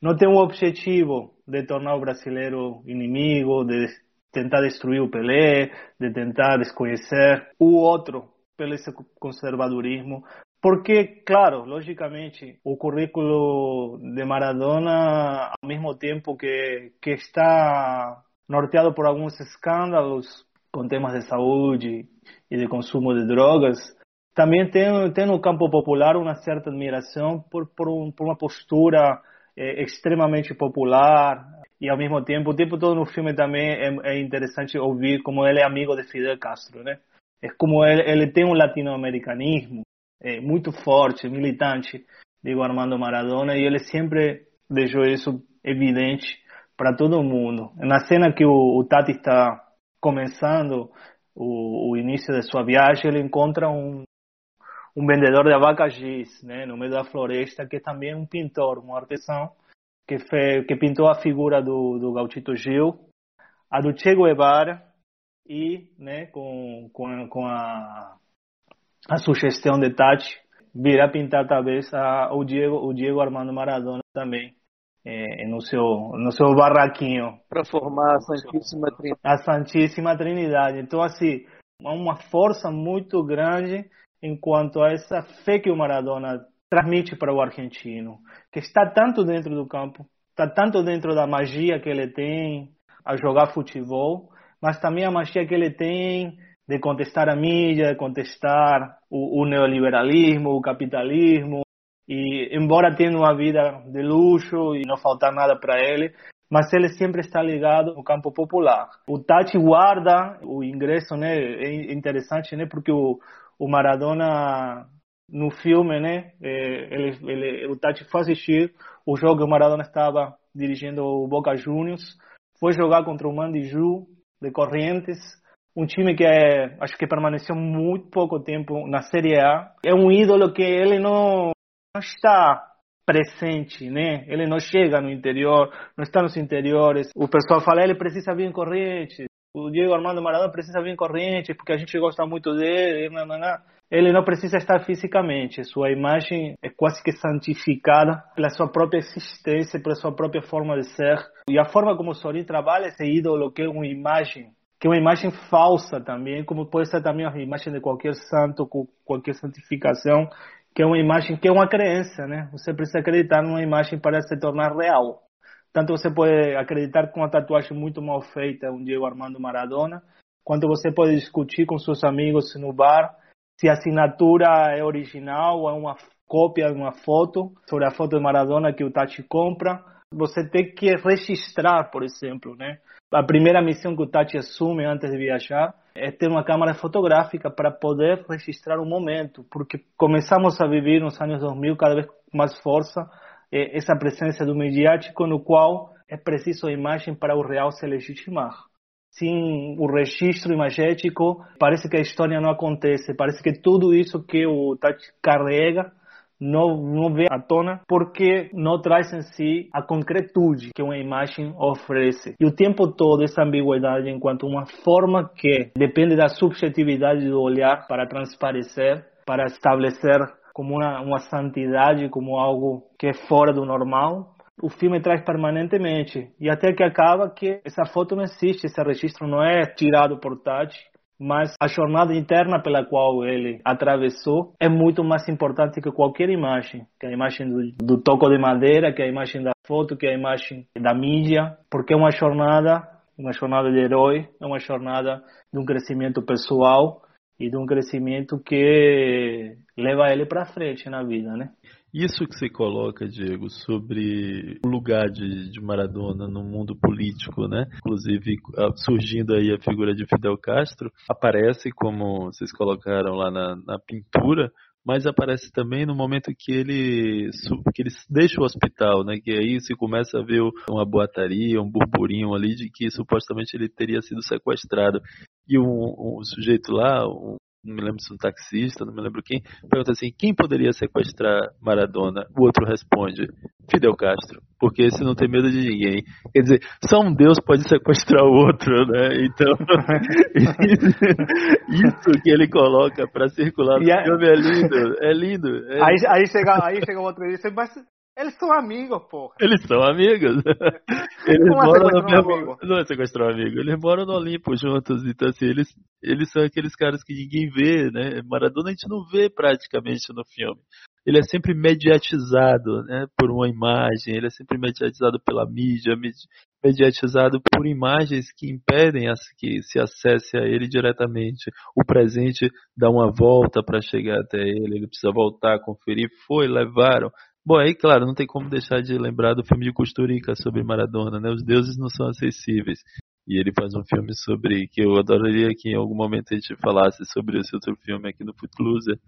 não tem um objetivo de tornar o brasileiro inimigo, de tentar destruir o Pelé, de tentar desconhecer o outro pelo esse conservadorismo, porque, claro, logicamente, o currículo de Maradona, ao mesmo tempo que, que está norteado por alguns escândalos com temas de saúde e de consumo de drogas, também tem, tem no campo popular uma certa admiração por, por, um, por uma postura é, extremamente popular e ao mesmo tempo, o tempo todo no filme também é, é interessante ouvir como ele é amigo de Fidel Castro, né? É como ele, ele tem um latino-americanismo é, muito forte, militante, digo Armando Maradona, e ele sempre deixou isso evidente para todo mundo. Na cena que o, o Tati está começando o, o, início de sua viagem, ele encontra um, um vendedor de abacaxis, né, no meio da floresta, que é também um pintor, um artesão, que, fe, que pintou a figura do, do Gauchito Gil, a do Che Guevara, e né, com, com, com a a sugestão de Tati virá pintar talvez a, o Diego o Diego Armando Maradona também é, no seu no seu barraquinho para formar a Santíssima Trindade. A Santíssima Trindade. Então assim há uma força muito grande enquanto a essa fé que o Maradona transmite para o argentino, que está tanto dentro do campo, está tanto dentro da magia que ele tem a jogar futebol, mas também a magia que ele tem de contestar a mídia, de contestar o, o neoliberalismo, o capitalismo, e embora tendo uma vida de luxo e não faltar nada para ele, mas ele sempre está ligado ao campo popular. O Tati guarda o ingresso, né? É interessante, né? Porque o, o Maradona no filme, né? É, ele, ele, o Tati foi assistir o jogo que o Maradona estava dirigindo o Boca Juniors, foi jogar contra o Mandiju de Corrientes um time que é, acho que permaneceu muito pouco tempo na Série A. É um ídolo que ele não, não está presente, né? Ele não chega no interior, não está nos interiores. O pessoal fala, ele precisa vir em Correntes. o Diego Armando Maradona precisa vir corrente porque a gente gosta muito dele, não, não, não. ele não precisa estar fisicamente, sua imagem é quase que santificada pela sua própria existência, pela sua própria forma de ser. E a forma como o Sorin trabalha esse ídolo que é uma imagem, que é uma imagem falsa também, como pode ser também a imagem de qualquer santo, qualquer santificação, que é uma imagem que é uma crença, né? Você precisa acreditar numa imagem para se tornar real. Tanto você pode acreditar com uma tatuagem muito mal feita, um Diego Armando Maradona, quanto você pode discutir com seus amigos no bar se a assinatura é original ou é uma cópia de uma foto, sobre a foto de Maradona que o Tati compra. Você tem que registrar, por exemplo, né? A primeira missão que o Tati assume antes de viajar é ter uma câmera fotográfica para poder registrar o momento, porque começamos a viver nos anos 2000 cada vez com mais força é, essa presença do mediático no qual é preciso a imagem para o real se legitimar. Sem o registro imagético, parece que a história não acontece, parece que tudo isso que o Tati carrega não, não vê à tona porque não traz em si a concretude que uma imagem oferece. E o tempo todo essa ambiguidade enquanto uma forma que depende da subjetividade do olhar para transparecer, para estabelecer como uma, uma santidade, como algo que é fora do normal, o filme traz permanentemente. E até que acaba que essa foto não existe, esse registro não é tirado por Tati, mas a jornada interna pela qual ele atravessou é muito mais importante que qualquer imagem, que a imagem do, do toco de madeira, que a imagem da foto, que a imagem da mídia, porque é uma jornada, uma jornada de herói, é uma jornada de um crescimento pessoal e de um crescimento que leva ele para frente na vida, né? Isso que você coloca, Diego, sobre o lugar de, de, Maradona no mundo político, né? Inclusive surgindo aí a figura de Fidel Castro, aparece como vocês colocaram lá na, na pintura, mas aparece também no momento que ele que ele deixa o hospital, né? Que aí se começa a ver uma boataria, um burburinho ali de que supostamente ele teria sido sequestrado. E um, um sujeito lá, um, não me lembro se um taxista, não me lembro quem, pergunta assim: quem poderia sequestrar Maradona? O outro responde: Fidel Castro, porque esse não tem medo de ninguém. Quer dizer, só um Deus pode sequestrar o outro, né? Então, isso que ele coloca para circular no filme é lindo, é lindo. É... Aí, aí, chega, aí chega outro e diz: mas eles são amigos, porra. Eles são amigos. Eles Como moram no mesmo. Amigo? Não é sequestrar um amigo. Eles moram no Olimpo juntos. Então, assim, eles, eles são aqueles caras que ninguém vê, né? Maradona a gente não vê praticamente no filme. Ele é sempre mediatizado, né? Por uma imagem. Ele é sempre mediatizado pela mídia, mediatizado por imagens que impedem que se acesse a ele diretamente. O presente dá uma volta para chegar até ele. Ele precisa voltar, conferir. Foi, levaram Bom, aí, claro, não tem como deixar de lembrar do filme de Costurica sobre Maradona, né? Os deuses não são acessíveis. E ele faz um filme sobre que eu adoraria que em algum momento a gente falasse sobre esse outro filme aqui no Footloose.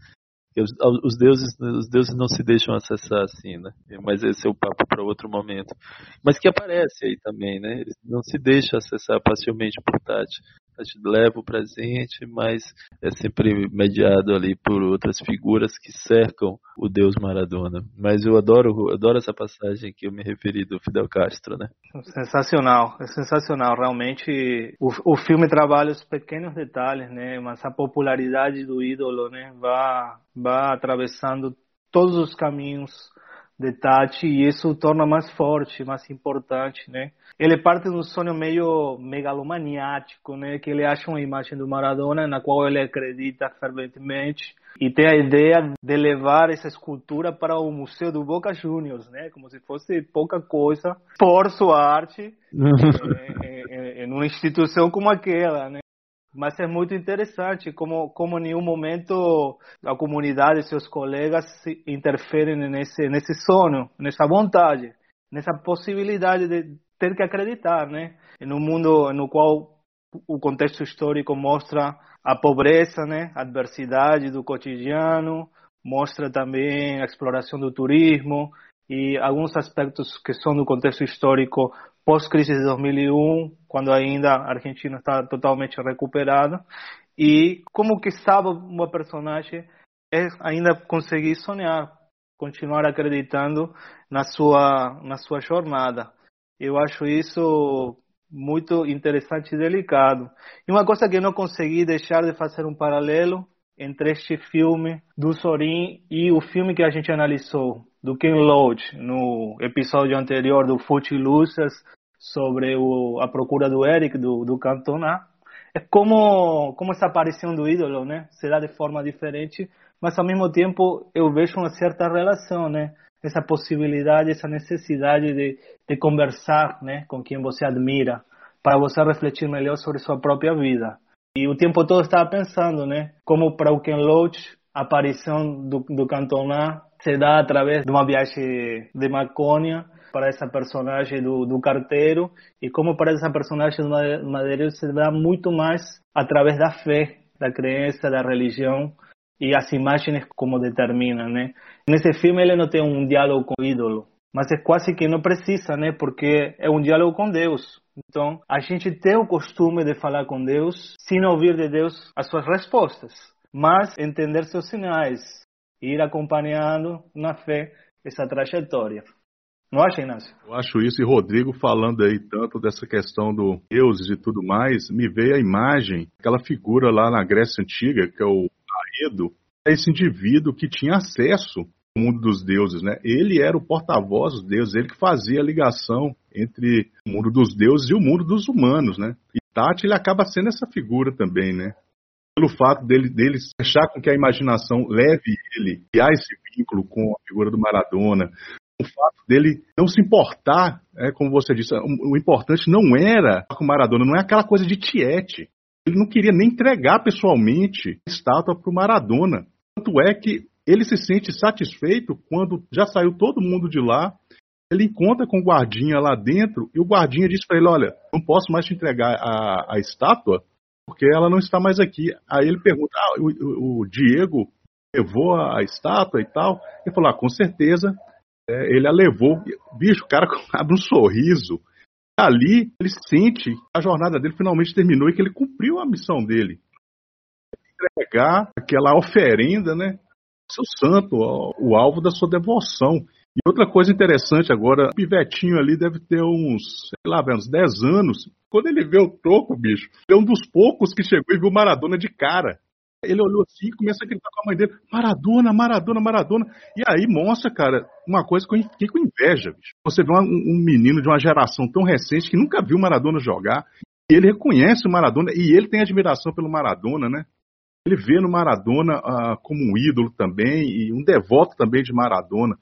Os, os, deuses, os deuses não se deixam acessar assim, né? Mas esse é o papo para outro momento. Mas que aparece aí também, né? Ele não se deixa acessar facilmente por Tati leva o presente, mas é sempre mediado ali por outras figuras que cercam o Deus Maradona. Mas eu adoro, adoro essa passagem que eu me referi do Fidel Castro, né? Sensacional, é sensacional. Realmente o, o filme trabalha os pequenos detalhes, né? Mas a popularidade do ídolo, né? Vai, vai atravessando todos os caminhos de Tati e isso torna mais forte, mais importante, né? Ele parte de um sonho meio megalomaniático, né? Que ele acha uma imagem do Maradona na qual ele acredita ferventemente e tem a ideia de levar essa escultura para o Museu do Boca Juniors, né? Como se fosse pouca coisa por sua arte em, em, em uma instituição como aquela, né? Mas é muito interessante como, como em nenhum momento a comunidade e seus colegas interferem nesse, nesse sonho, nessa vontade, nessa possibilidade de ter que acreditar, né? Um mundo no qual o contexto histórico mostra a pobreza, né? A adversidade do cotidiano, mostra também a exploração do turismo e alguns aspectos que são do contexto histórico pós-crise de 2001, quando ainda a Argentina está totalmente recuperada, e como que sabe uma personagem é ainda conseguir sonhar, continuar acreditando na sua na sua jornada. Eu acho isso muito interessante e delicado. E uma coisa que eu não consegui deixar de fazer um paralelo entre este filme do Sorin e o filme que a gente analisou, do Ken Loach, no episódio anterior do Losers, sobre o, a procura do Eric, do, do Cantona. É como, como essa aparição do ídolo, né? Se dá de forma diferente, mas ao mesmo tempo eu vejo uma certa relação, né? Essa possibilidade, essa necessidade de, de conversar né? com quem você admira, para você refletir melhor sobre sua própria vida. E o tempo todo estava pensando, né? Como para o Ken Loach, a aparição do, do Cantona se dá através de uma viagem de Macônia para essa personagem do, do carteiro e como para essa personagem do madeireiro se dá muito mais através da fé, da crença, da religião e as imagens como determinam, né? Nesse filme ele não tem um diálogo com o ídolo, mas é quase que não precisa, né? Porque é um diálogo com Deus. Então, a gente tem o costume de falar com Deus sem ouvir de Deus as suas respostas, mas entender seus sinais, ir acompanhando na fé essa trajetória. Não acha, Inácio? Eu acho isso, e Rodrigo falando aí tanto dessa questão do deuses e tudo mais, me veio a imagem, aquela figura lá na Grécia Antiga, que é o Aedo, é esse indivíduo que tinha acesso ao mundo dos deuses, né? Ele era o porta-voz dos deuses, ele que fazia a ligação entre o mundo dos deuses e o mundo dos humanos, né? E Tati, ele acaba sendo essa figura também, né? Pelo fato dele, dele deixar com que a imaginação leve ele, criar esse vínculo com a figura do Maradona, o fato dele não se importar, é, como você disse, o, importante não era com Maradona, não é aquela coisa de tiete. Ele não queria nem entregar pessoalmente a estátua para o Maradona. Tanto é que ele se sente satisfeito quando já saiu todo mundo de lá. Ele encontra com o guardinha lá dentro e o guardinha diz para ele: Olha, não posso mais te entregar a, a estátua porque ela não está mais aqui. Aí ele pergunta: ah, o, o, Diego levou a estátua e tal? Ele falou: ah, com certeza é, ele a levou. Bicho, o cara abre um sorriso. Ali ele sente que a jornada dele finalmente terminou e que ele cumpriu a missão dele. Entregar aquela oferenda, né? Seu santo, o alvo da sua devoção. E outra coisa interessante agora, o pivetinho ali deve ter uns, sei lá, uns 10 anos. Quando ele vê o troco, bicho, é um dos poucos que chegou e viu Maradona de cara. Ele olhou assim e começa a gritar com a mãe dele: Maradona, Maradona, Maradona. E aí mostra, cara, uma coisa que eu fiquei com inveja, bicho. Você vê um, um menino de uma geração tão recente que nunca viu Maradona jogar, e ele reconhece o Maradona e ele tem admiração pelo Maradona, né? Ele vê no Maradona uh, como um ídolo também e um devoto também de Maradona.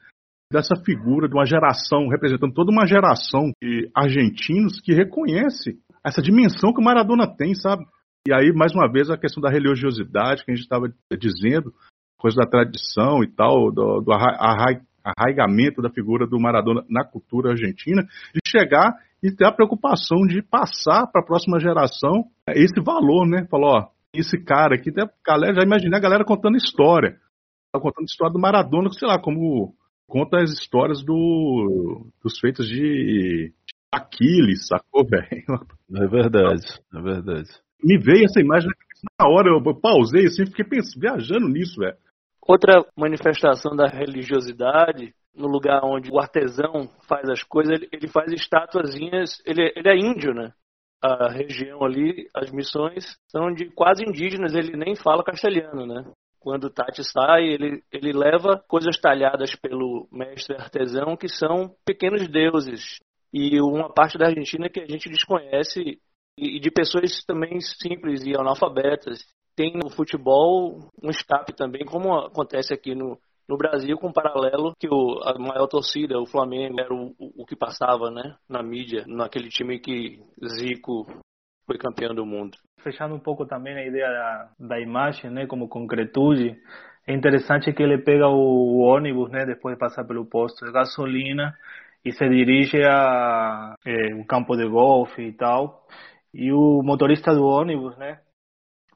Dessa figura de uma geração, representando toda uma geração de argentinos que reconhece essa dimensão que o Maradona tem, sabe? E aí, mais uma vez, a questão da religiosidade que a gente estava dizendo, coisa da tradição e tal, do, do arraigamento da figura do Maradona na cultura argentina, de chegar e ter a preocupação de passar para a próxima geração esse valor, né? Falou, ó, esse cara aqui, galera, já imaginei a galera contando história. Tá contando história do Maradona, sei lá, como conta as histórias do, dos feitos de Aquiles, sacou, velho? É verdade, é verdade me veio essa imagem na hora, eu pausei assim, fiquei pensando, viajando nisso, velho. Outra manifestação da religiosidade, no lugar onde o artesão faz as coisas, ele, ele faz estatuazinhas, ele, ele é índio, né? A região ali, as missões são de quase indígenas, ele nem fala castelhano, né? Quando Tati sai, ele, ele leva coisas talhadas pelo mestre artesão que são pequenos deuses. E uma parte da Argentina que a gente desconhece e de pessoas também simples e analfabetas. Tem no futebol um escape também, como acontece aqui no, no Brasil, com um paralelo que o, a maior torcida, o Flamengo, era o, o, que passava né, na mídia, naquele time que Zico foi campeão do mundo. Fechando um pouco também a ideia da, da imagem, né, como concretude, é interessante que ele pega o, o ônibus, né, depois de passar pelo posto de gasolina, e se dirige a é, um campo de golfe e tal, e o motorista do ônibus, né,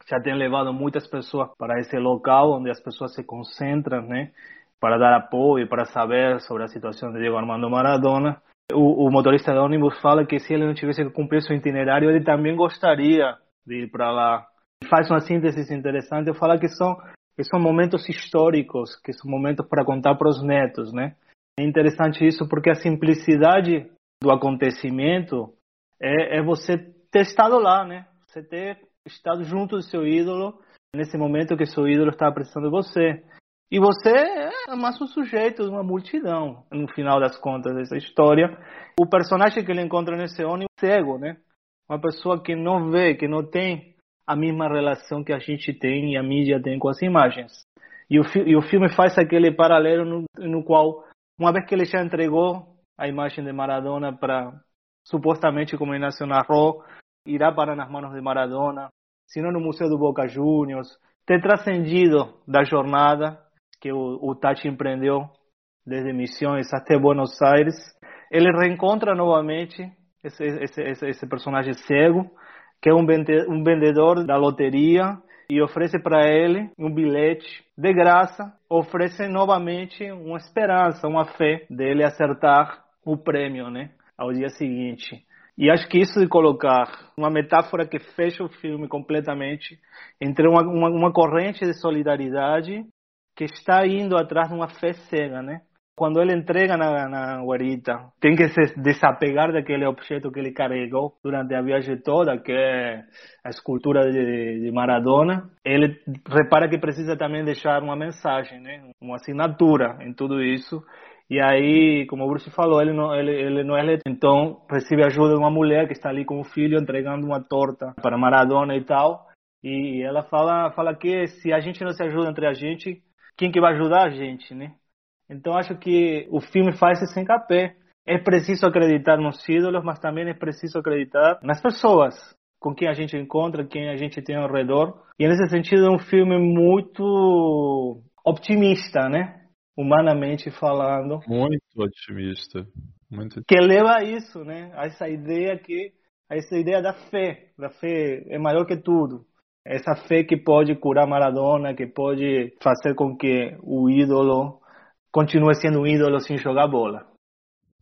já tem levado muitas pessoas para esse local onde as pessoas se concentram, né, para dar apoio, para saber sobre a situação de Diego Armando Maradona. O, o motorista do ônibus fala que se ele não tivesse que cumprir seu itinerário, ele também gostaria de ir para lá. Faz uma síntese interessante, fala que são que são momentos históricos, que são momentos para contar para os netos, né? É interessante isso porque a simplicidade do acontecimento é, é você ter estado lá, né? Você ter estado junto do seu ídolo nesse momento que seu ídolo está precisando de você. E você é mais um sujeito de uma multidão, no final das contas dessa história. O personagem que ele encontra nesse ônibus é cego, né? Uma pessoa que não vê, que não tem a mesma relação que a gente tem e a mídia tem com as imagens. E o, e o filme faz aquele paralelo no, no qual, uma vez que ele já entregou a imagem de Maradona para, supostamente, como ele narrou, irá para nas mãos de Maradona, se não no Museu do Boca Juniors, ter transcendido da jornada que o, o Tati empreendeu desde Missões até Buenos Aires, ele reencontra novamente esse, esse, esse, esse personagem cego, que é um, um vendedor da loteria, e oferece para ele um bilhete de graça, oferece novamente uma esperança, uma fé dele acertar o prêmio, né, ao dia seguinte. E acho que isso de colocar uma metáfora que fecha o filme completamente entre uma, uma, uma corrente de solidariedade que está indo atrás de uma fé cega, né? Quando ele entrega na, na guarita, tem que se desapegar daquele objeto que ele carregou durante a viagem toda, que é a escultura de, de Maradona. Ele repara que precisa também deixar uma mensagem, né? Uma assinatura em tudo isso. E aí, como o Bruce falou, ele não, ele, ele não é letrado. Então, recebe ajuda de uma mulher que está ali com o filho entregando uma torta para Maradona e tal. E ela fala, fala que se a gente não se ajuda entre a gente, quem que vai ajudar a gente, né? Então, acho que o filme faz esse encapé. É preciso acreditar nos ídolos, mas também é preciso acreditar nas pessoas com quem a gente encontra, quem a gente tem ao redor. E nesse sentido é um filme muito optimista, né? humanamente falando. Muito otimista. Muito... Que leva a isso, né? A essa ideia que a essa ideia da fé, da fé é maior que tudo. Essa fé que pode curar Maradona, que pode fazer com que o ídolo continue sendo um ídolo sem jogar bola.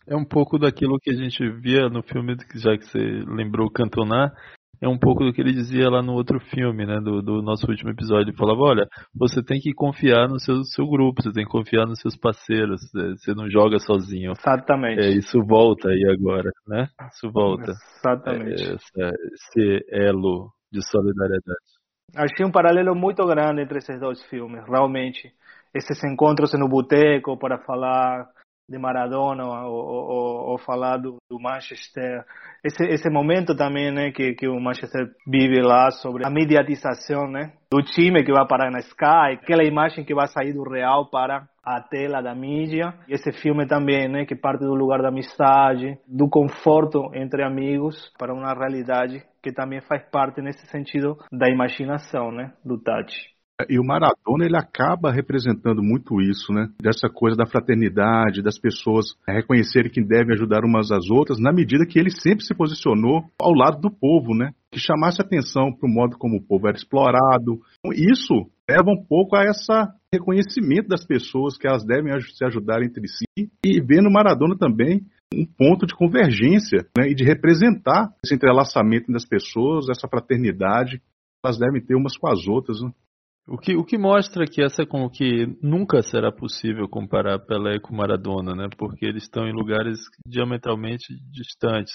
É um pouco daquilo que a gente via no filme, já que você lembrou Cantona, é um pouco do que ele dizia lá no outro filme, né, do, do nosso último episódio. Ele falava, olha, você tem que confiar no seu, seu grupo, você tem que confiar nos seus parceiros, você não joga sozinho. Exatamente. É, isso volta aí agora, né? Isso volta. Exatamente. É, essa, esse elo de solidariedade. Achei um paralelo muito grande entre esses dois filmes, realmente. Esses encontros no boteco para falar de Maradona ou, ou, ou falar do, do, Manchester. Esse, esse momento também né, que, que o Manchester vive lá sobre a mediatização né, do time que vai parar na Sky, aquela imagem que vai sair do real para a tela da mídia. E esse filme também, né, que parte do lugar da amizade, do conforto entre amigos para uma realidade que também faz parte nesse sentido da imaginação, né, do Tati. E o Maradona ele acaba representando muito isso, né? Dessa coisa da fraternidade, das pessoas reconhecerem que devem ajudar umas às outras, na medida que ele sempre se posicionou ao lado do povo, né? Que chamasse atenção para o modo como o povo era explorado. Isso leva um pouco a esse reconhecimento das pessoas que elas devem se ajudar entre si e ver no Maradona também um ponto de convergência né, e de representar esse entrelaçamento das pessoas, essa fraternidade, elas devem ter umas com as outras. Né? O que, o que mostra que essa que nunca será possível comparar Pelé com Maradona, né? Porque eles estão em lugares diametralmente distantes,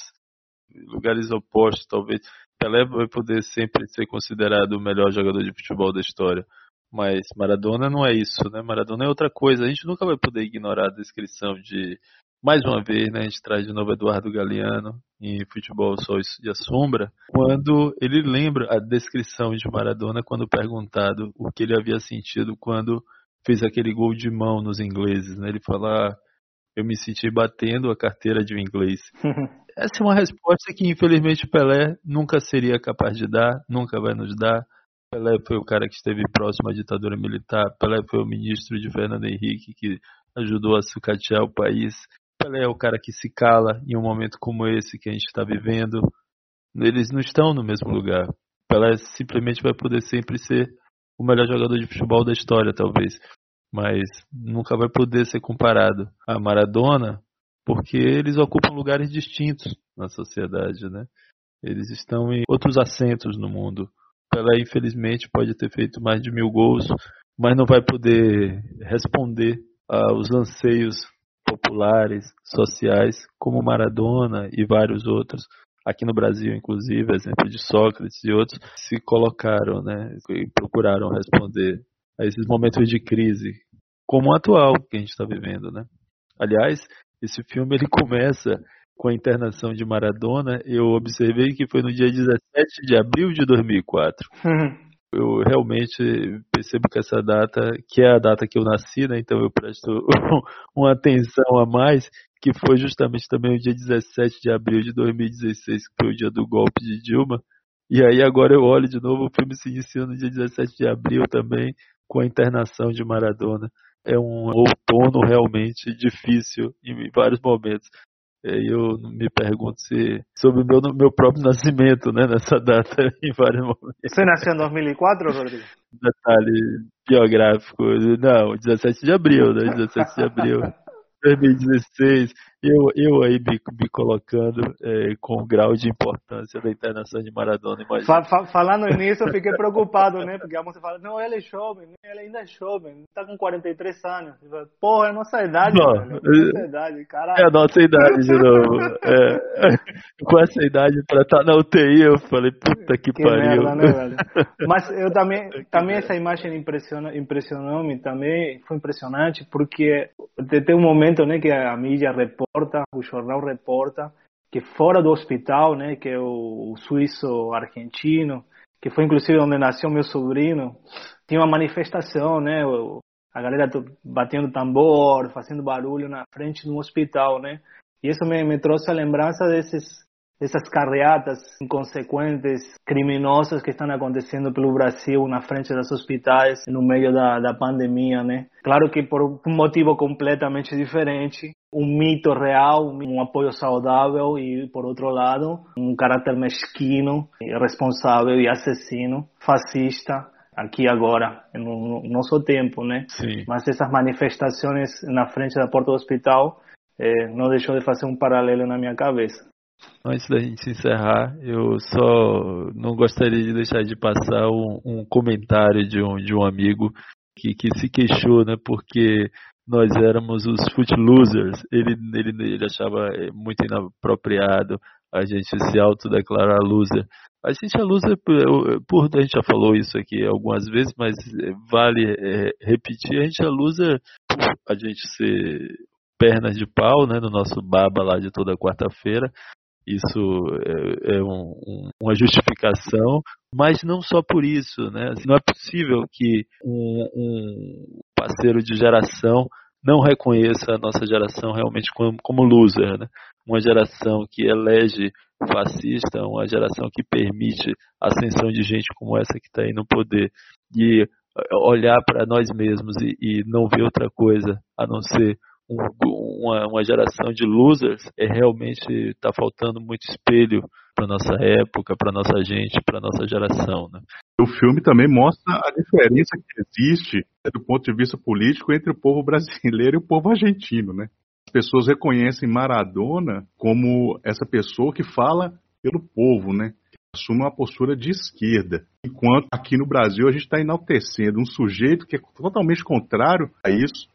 lugares opostos, talvez. Pelé vai poder sempre ser considerado o melhor jogador de futebol da história, mas Maradona não é isso, né? Maradona é outra coisa. A gente nunca vai poder ignorar a descrição de mais uma vez, né, a gente traz de novo Eduardo Galeano em Futebol Sol e a Sombra, quando ele lembra a descrição de Maradona quando perguntado o que ele havia sentido quando fez aquele gol de mão nos ingleses. Né? Ele fala, ah, eu me senti batendo a carteira de um inglês. Essa é uma resposta que infelizmente Pelé nunca seria capaz de dar, nunca vai nos dar. Pelé foi o cara que esteve próximo à ditadura militar. Pelé foi o ministro de Fernando Henrique que ajudou a sucatear o país. Pelé é o cara que se cala em um momento como esse que a gente está vivendo. Eles não estão no mesmo lugar. Pelé simplesmente vai poder sempre ser o melhor jogador de futebol da história, talvez. Mas nunca vai poder ser comparado a Maradona, porque eles ocupam lugares distintos na sociedade, né? Eles estão em outros assentos no mundo. Pelé, infelizmente, pode ter feito mais de mil gols, mas não vai poder responder aos anseios populares, sociais, como Maradona e vários outros, aqui no Brasil, inclusive, exemplo de Sócrates e outros, se colocaram, né, e procuraram responder a esses momentos de crise, como o atual que a gente está vivendo, né? Aliás, esse filme ele começa com a internação de Maradona. Eu observei que foi no dia 17 de abril de 2004. Eu realmente percebo que essa data, que é a data que eu nasci, né, então eu presto uma atenção a mais, que foi justamente também o dia 17 de abril de 2016, que foi o dia do golpe de Dilma. E aí agora eu olho de novo, o filme se inicia no dia 17 de abril também, com a internação de Maradona. É um outono realmente difícil em vários momentos. E eu me pergunto se sobre o meu, meu próprio nascimento, né, nessa data, em vários momentos. Você nasceu em 2004, Rodrigo? Detalhe biográfico. Não, 17 de abril, né? 17 de abril. 2016, eu, eu aí me, me colocando é, com o grau de importância da internação de Maradona, imagina. Fa, falando nisso, eu fiquei preocupado, né? Porque a moça fala, não, ele é jovem, né? ele ainda é jovem, tá com 43 anos. Porra, é a nossa idade, não, velho, é a nossa idade, caralho. É a nossa idade de novo. É, com essa idade pra estar tá na UTI, eu falei, puta que, que pariu. Merda, né? Mas eu também, também essa imagem impressiona, impressionou-me, também foi impressionante, porque tem um momento, né, que a mídia reporta, o jornal reporta, que fora do hospital, né, que é o suíço argentino, que foi inclusive onde nasceu meu sobrinho, tinha uma manifestação, né, a galera batendo tambor, fazendo barulho na frente do hospital, né, e isso me, me trouxe a lembrança desses essas carreatas inconsequentes, criminosas que estão acontecendo pelo Brasil na frente dos hospitais no meio da, da pandemia, né? Claro que por um motivo completamente diferente, um mito real, um apoio saudável e, por outro lado, um caráter mesquino, irresponsável e assassino, fascista, aqui agora, no, no nosso tempo, né? Sim. Mas essas manifestações na frente da porta do hospital eh, não deixou de fazer um paralelo na minha cabeça. Antes da gente encerrar, eu só não gostaria de deixar de passar um, um comentário de um, de um amigo que, que se queixou, né, porque nós éramos os foot losers. Ele, ele, ele achava eh, muito inapropriado a gente se autodeclarar loser. A gente é loser por, a gente já falou isso aqui algumas vezes, mas eh, vale é, repetir, a gente é loser por a gente ser pernas de pau, né, no nosso baba lá de toda quarta-feira, isso é, é um, um, uma justificação, mas não só por isso, né? Assim, não é possível que um, um, parceiro de geração não reconheça a nossa geração realmente como, como loser, né? Uma geração que elege fascista, uma geração que permite a ascensão de gente como essa que está aí no poder e olhar para nós mesmos e, e não ver outra coisa a não ser uma, uma geração de losers é realmente está faltando muito espelho para nossa época, para nossa gente, para nossa geração. Né? O filme também mostra a diferença que existe né, do ponto de vista político entre o povo brasileiro e o povo argentino, né? As pessoas reconhecem Maradona como essa pessoa que fala pelo povo, né? Assume uma postura de esquerda, enquanto aqui no Brasil a gente está enaltecendo um sujeito que é totalmente contrário a isso,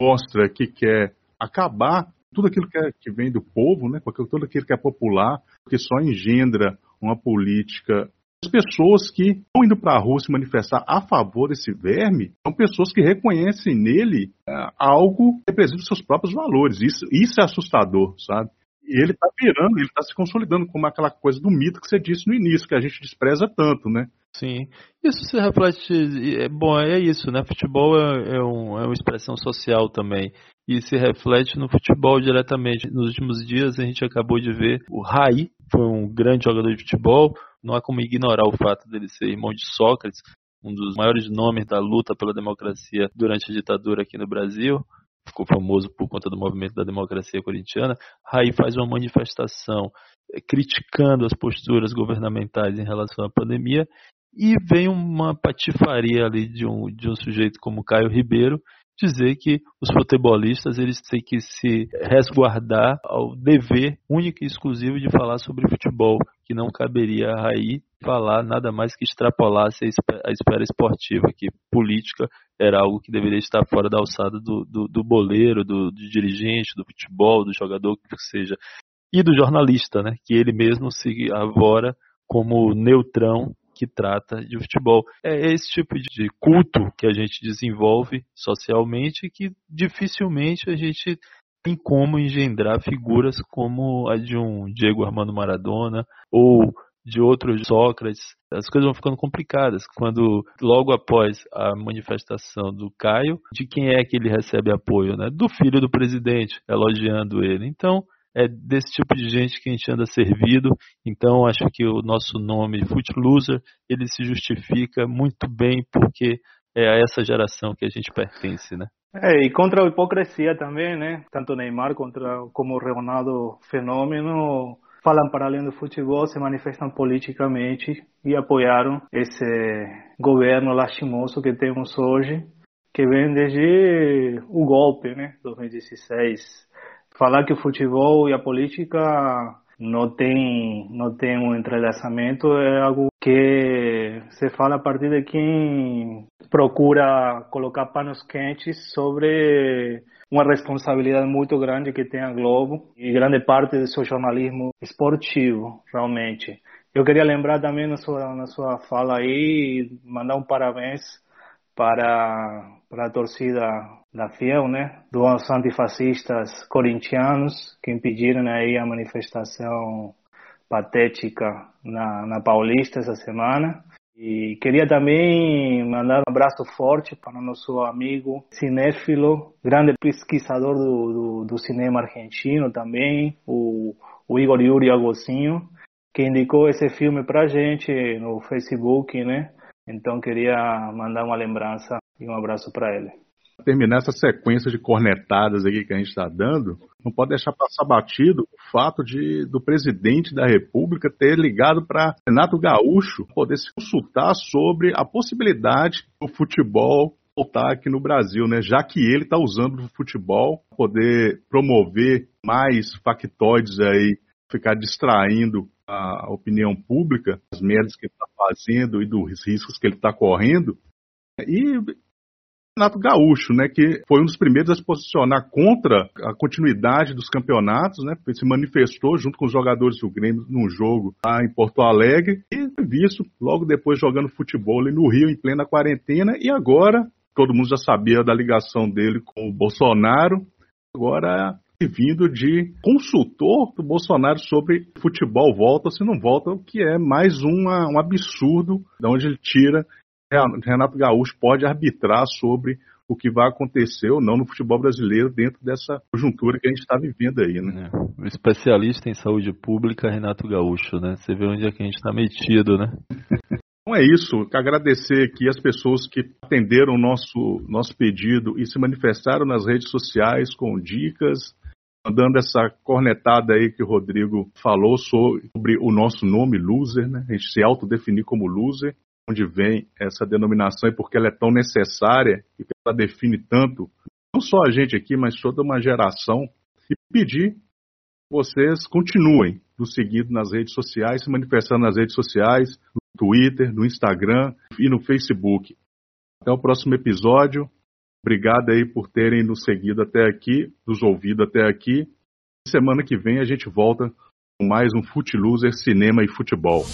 mostra que quer acabar tudo aquilo que, é, que vem do povo, né, tudo aquilo que é popular, que só engendra uma política. As pessoas que estão indo para a rua se manifestar a favor desse verme são pessoas que reconhecem nele é, algo que representa os seus próprios valores. Isso, isso é assustador, sabe? Ele está virando, ele está se consolidando como aquela coisa do mito que você disse no início, que a gente despreza tanto, né? Sim, isso se reflete, é, bom, é isso, né? Futebol é, é, um, é uma expressão social também e se reflete no futebol diretamente. Nos últimos dias a gente acabou de ver o Rai, foi um grande jogador de futebol, não há como ignorar o fato dele ser irmão de Sócrates, um dos maiores nomes da luta pela democracia durante a ditadura aqui no Brasil, ficou famoso por conta do movimento da democracia corintiana. Rai faz uma manifestação eh, criticando as posturas governamentais em relação à pandemia e vem uma patifaria ali de um, de um sujeito como Caio Ribeiro dizer que os futebolistas eles têm que se resguardar ao dever único e exclusivo de falar sobre futebol, que não caberia a Raí falar nada mais que extrapolasse a esfera esportiva, que política era algo que deveria estar fora da alçada do, do, do boleiro, do, do dirigente, do futebol, do jogador, que seja. e do jornalista, né, que ele mesmo se avora como neutrão que trata de futebol. É esse tipo de culto que a gente desenvolve socialmente que dificilmente a gente tem como engendrar figuras como a de um Diego Armando Maradona ou de outros Sócrates. As coisas vão ficando complicadas quando logo após a manifestação do Caio, de quem é que ele recebe apoio, né? Do filho do presidente, elogiando ele. Então, é desse tipo de gente que a gente anda servido. Então, acho que o nosso nome, Footloser, ele se justifica muito bem porque é a essa geração que a gente pertence, né? É, e contra a hipocrisia também, né? Tanto Neymar contra, como Ronaldo Fenômeno falam para além do futebol, se manifestam politicamente e apoiaram esse governo lastimoso que temos hoje, que vem desde o golpe, né? 2016 falar que o futebol e a política não tem não tem um entrelaçamento é algo que se fala a partir de quem procura colocar panos quentes sobre uma responsabilidade muito grande que tem a Globo e grande parte do seu jornalismo esportivo, realmente. Eu queria lembrar também na sua na sua fala aí mandar um parabéns para para a torcida da Fiel, né, dos antifascistas corintianos que impediram aí a manifestação patética na, na Paulista essa semana. E queria também mandar um abraço forte para o nosso amigo cinéfilo, grande pesquisador do, do, do cinema argentino também, o, o Igor Yuri Agocinho, que indicou esse filme para a gente no Facebook, né? Então queria mandar uma lembrança e um abraço para ele terminar essa sequência de cornetadas aqui que a gente está dando, não pode deixar passar batido o fato de do presidente da República ter ligado para Renato Gaúcho poder se consultar sobre a possibilidade do futebol voltar aqui no Brasil, né? Já que ele está usando o futebol para poder promover mais factoides aí, ficar distraindo a opinião pública, as merdas que ele está fazendo e dos riscos que ele está correndo. E Campeonato Gaúcho, né, que foi um dos primeiros a se posicionar contra a continuidade dos campeonatos, né, se manifestou junto com os jogadores do Grêmio num jogo lá em Porto Alegre e visto logo depois jogando futebol ali no Rio em plena quarentena e agora todo mundo já sabia da ligação dele com o Bolsonaro, agora vindo de consultor do Bolsonaro sobre futebol volta se não volta, o que é mais uma, um absurdo de onde ele tira Renato Gaúcho pode arbitrar sobre o que vai acontecer ou não no futebol brasileiro dentro dessa conjuntura que a gente está vivendo aí, né? É. O especialista em saúde pública, Renato Gaúcho, né? Você vê onde é que a gente está metido, né? Então é isso, agradecer aqui as pessoas que atenderam o nosso, nosso pedido e se manifestaram nas redes sociais com dicas, mandando essa cornetada aí que o Rodrigo falou sobre o nosso nome, loser, né? A gente se autodefinir como loser onde vem essa denominação e porque ela é tão necessária e ela define tanto, não só a gente aqui, mas toda uma geração, e pedir que vocês continuem nos seguindo nas redes sociais, se manifestando nas redes sociais, no Twitter, no Instagram e no Facebook. Até o próximo episódio. Obrigado aí por terem nos seguido até aqui, nos ouvido até aqui. Semana que vem a gente volta mais um Footloser Cinema e Futebol.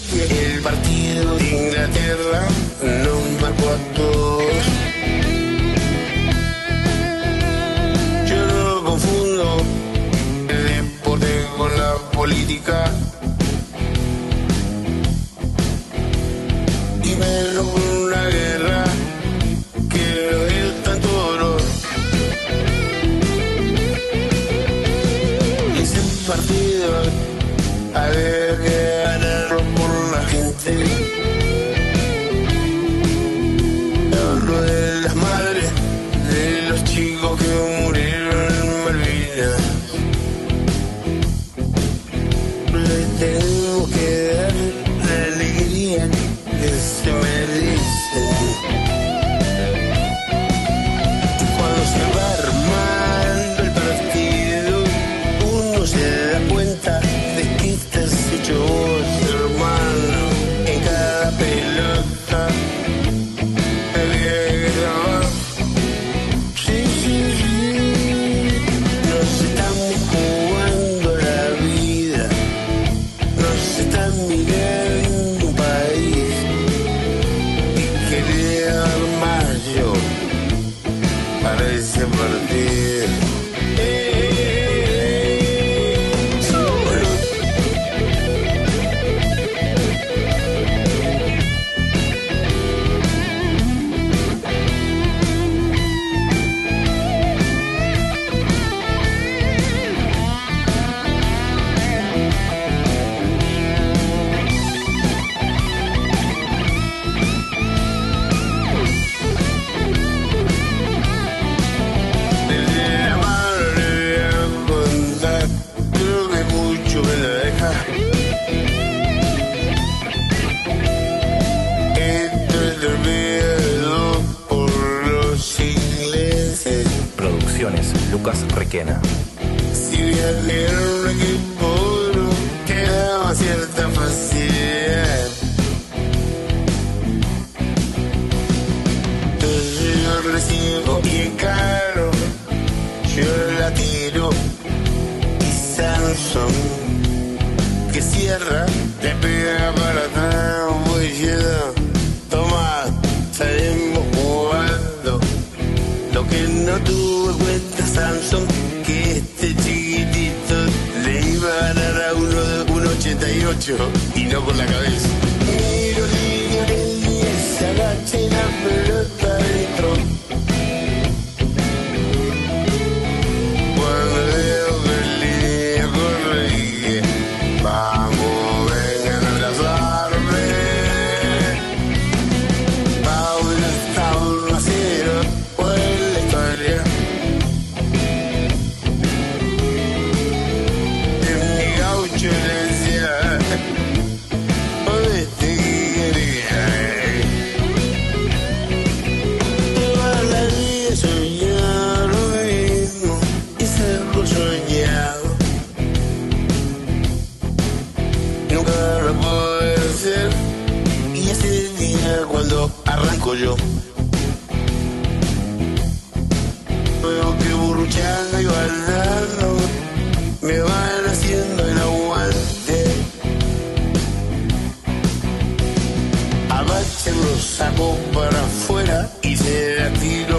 Tiro